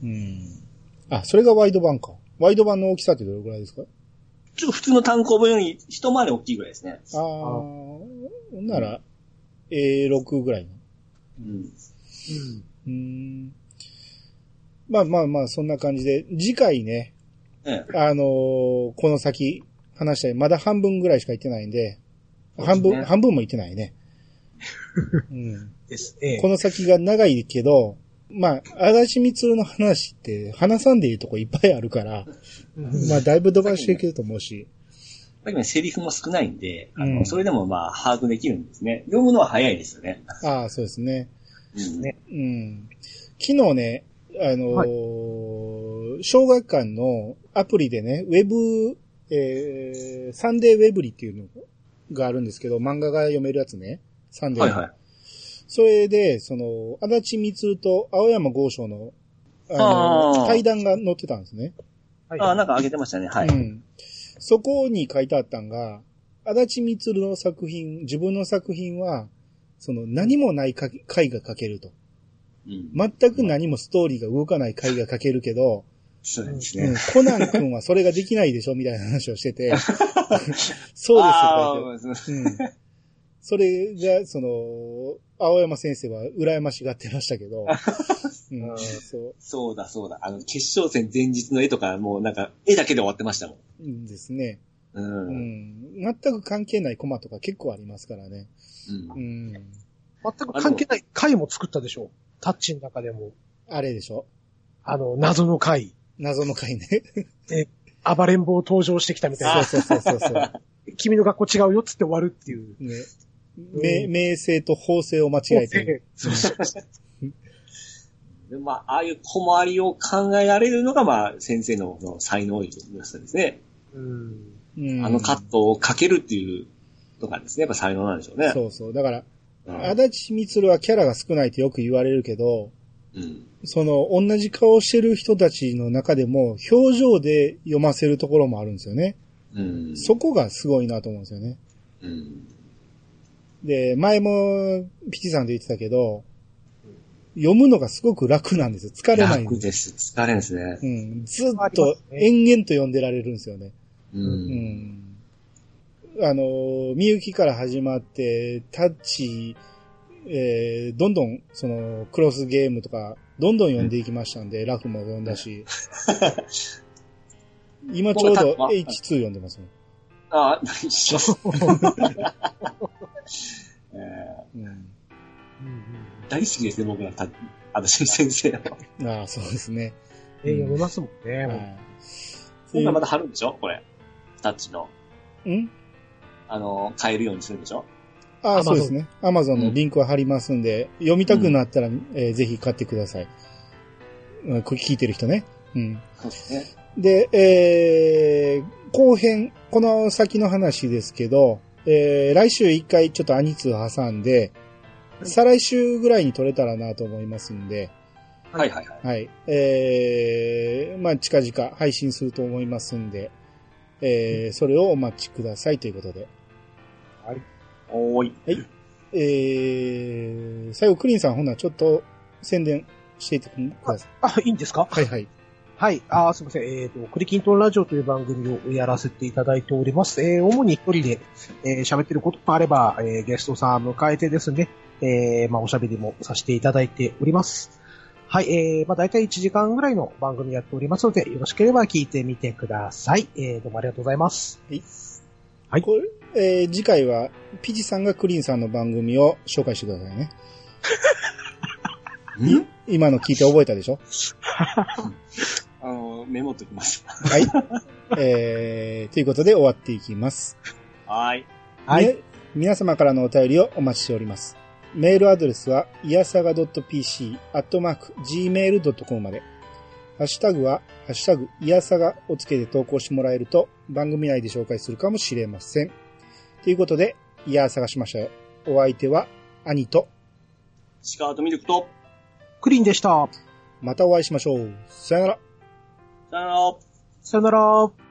うん。あ、それがワイド版か。ワイド版の大きさってどれぐらいですか？ちょっと普通の単行本より一回り大きいぐらいですね。ああ、ほんなら、A6 ぐらいの。うん。うん。まあまあまあ、そんな感じで、次回ね、ええ。あのーこの先話したい。まだ半分ぐらいしか行ってないんで、ですね半分、半分も行ってないね。うん。ですね。この先が長いけど、まあ、足立みつるの話って話さんでいいとこいっぱいあるから、うんまあ、だいぶ飛ばしていけると思うし。やっぱりね、セリフも少ないんで、あの、うんそれでもまあ、把握できるんですね。読むのは早いですよね。ああ、そうですね。うん。ねうん。昨日ね、あのー小学館のアプリでね、ウェブ、えー、サンデーウェブリっていうのがあるんですけど、漫画が読めるやつね。サンデー。はいはい。それで、その、足立みつると青山豪昌の、あの対談が載ってたんですね。はいああ、なんか上げてましたね。はい。うん。そこに書いてあったんが、足立みつるの作品、自分の作品は、その何もないか回が書けると。うん。全く何もストーリーが動かない回が書けるけど、そうですうんね。コナン君はそれができないでしょみたいな話をしてて、そうですよ、あ書いてーうん。それが、その、青山先生は羨ましがってましたけど、うん、そうそうだそうだ。あの、決勝戦前日の絵とか、もうなんか、絵だけで終わってましたもん。うんですね。う。うんん。全く関係ないコマとか結構ありますからね。うんうん。全く関係ない回も作ったでしょタッチの中でも。あれでしょ？あの、謎の回。謎の回ね。暴れん坊登場してきたみたいそうそうそうそうそう。な。君の学校違うよっつって終わるっていう。ね。名、名声と法制を間違えて。そうそうそう。でまあ、ああいう小回りを考えられるのが、まあ、先生のの才能ですね。うん。うんあのカットをかけるっていうのがですね、やっぱ才能なんでしょうね。そうそう。だから、うん足立みつるはキャラが少ないってよく言われるけど、うん。その、同じ顔してる人たちの中でも、表情で読ませるところもあるんですよね。うん。そこがすごいなと思うんですよね。うん。で、前も、ピチさんと言ってたけど、読むのがすごく楽なんですよ。疲れないん楽です。です。疲れるんですねう。ん。ずっと延々と読んでられるんですよね。う。うんん。あの、みゆきから始まって、タッチ、えー、どんどん、その、クロスゲームとか、どんどん読んでいきましたんで、ラフも読んだし。今ちょうど僕は？H2 読んでますもん。ああ、一緒。えーうん。大好きですね、僕ら、た、私先生は。ああ、そうですね。え読めますもんね。はい。今回また貼るんでしょ？これ。タッチの。ん？あの、買えるようにするんでしょ？ああ、そうですね。アマゾンのリンクは貼りますんで、読みたくなったら、えーぜひ買ってください。うんこれ聞いてる人ね。うん。そうですね。で、えー、後編、この先の話ですけど、えー、来週一回ちょっとアニツー挟んで、再来週ぐらいに撮れたらなと思いますんで、はいはいはい。はい。えー、まあ、近々配信すると思いますんで、えー、それをお待ちくださいということで。おーい。えー、最後、クリンさん、ほんならちょっと宣伝していってください。あ、いいんですか？はいはい。はい。あーすみません。えっ、と、クリキントンラジオという番組をやらせていただいております。えー主に一人で、えー喋ってることもあれば、えーゲストさん迎えてですね、えー、まあ、おしゃべりもさせていただいております。はい、えー、まあ、大体1時間ぐらいの番組やっておりますので、よろしければ聞いてみてください。えー、どうもありがとうございます。はいこれ、えー次回は、ピチさんがクリーンさんの番組を紹介してくださいね。ん今の聞いて覚えたでしょ？あ の、メモっときます。はい。えー、ということで終わっていきます。はい。はい。ね皆様からのお便りをお待ちしております。メールアドレスは、いやさが .pc、アットマーク、gmail.com まで。ハッシュタグは、ハッシュタグ、いやさがをつけて投稿してもらえると、番組内で紹介するかもしれません。ということで、いやさがしましたよ。お相手は、兄と、シカートミルクと、クリーンでした。またお会いしましょう。さよなら。さよなら。さよなら。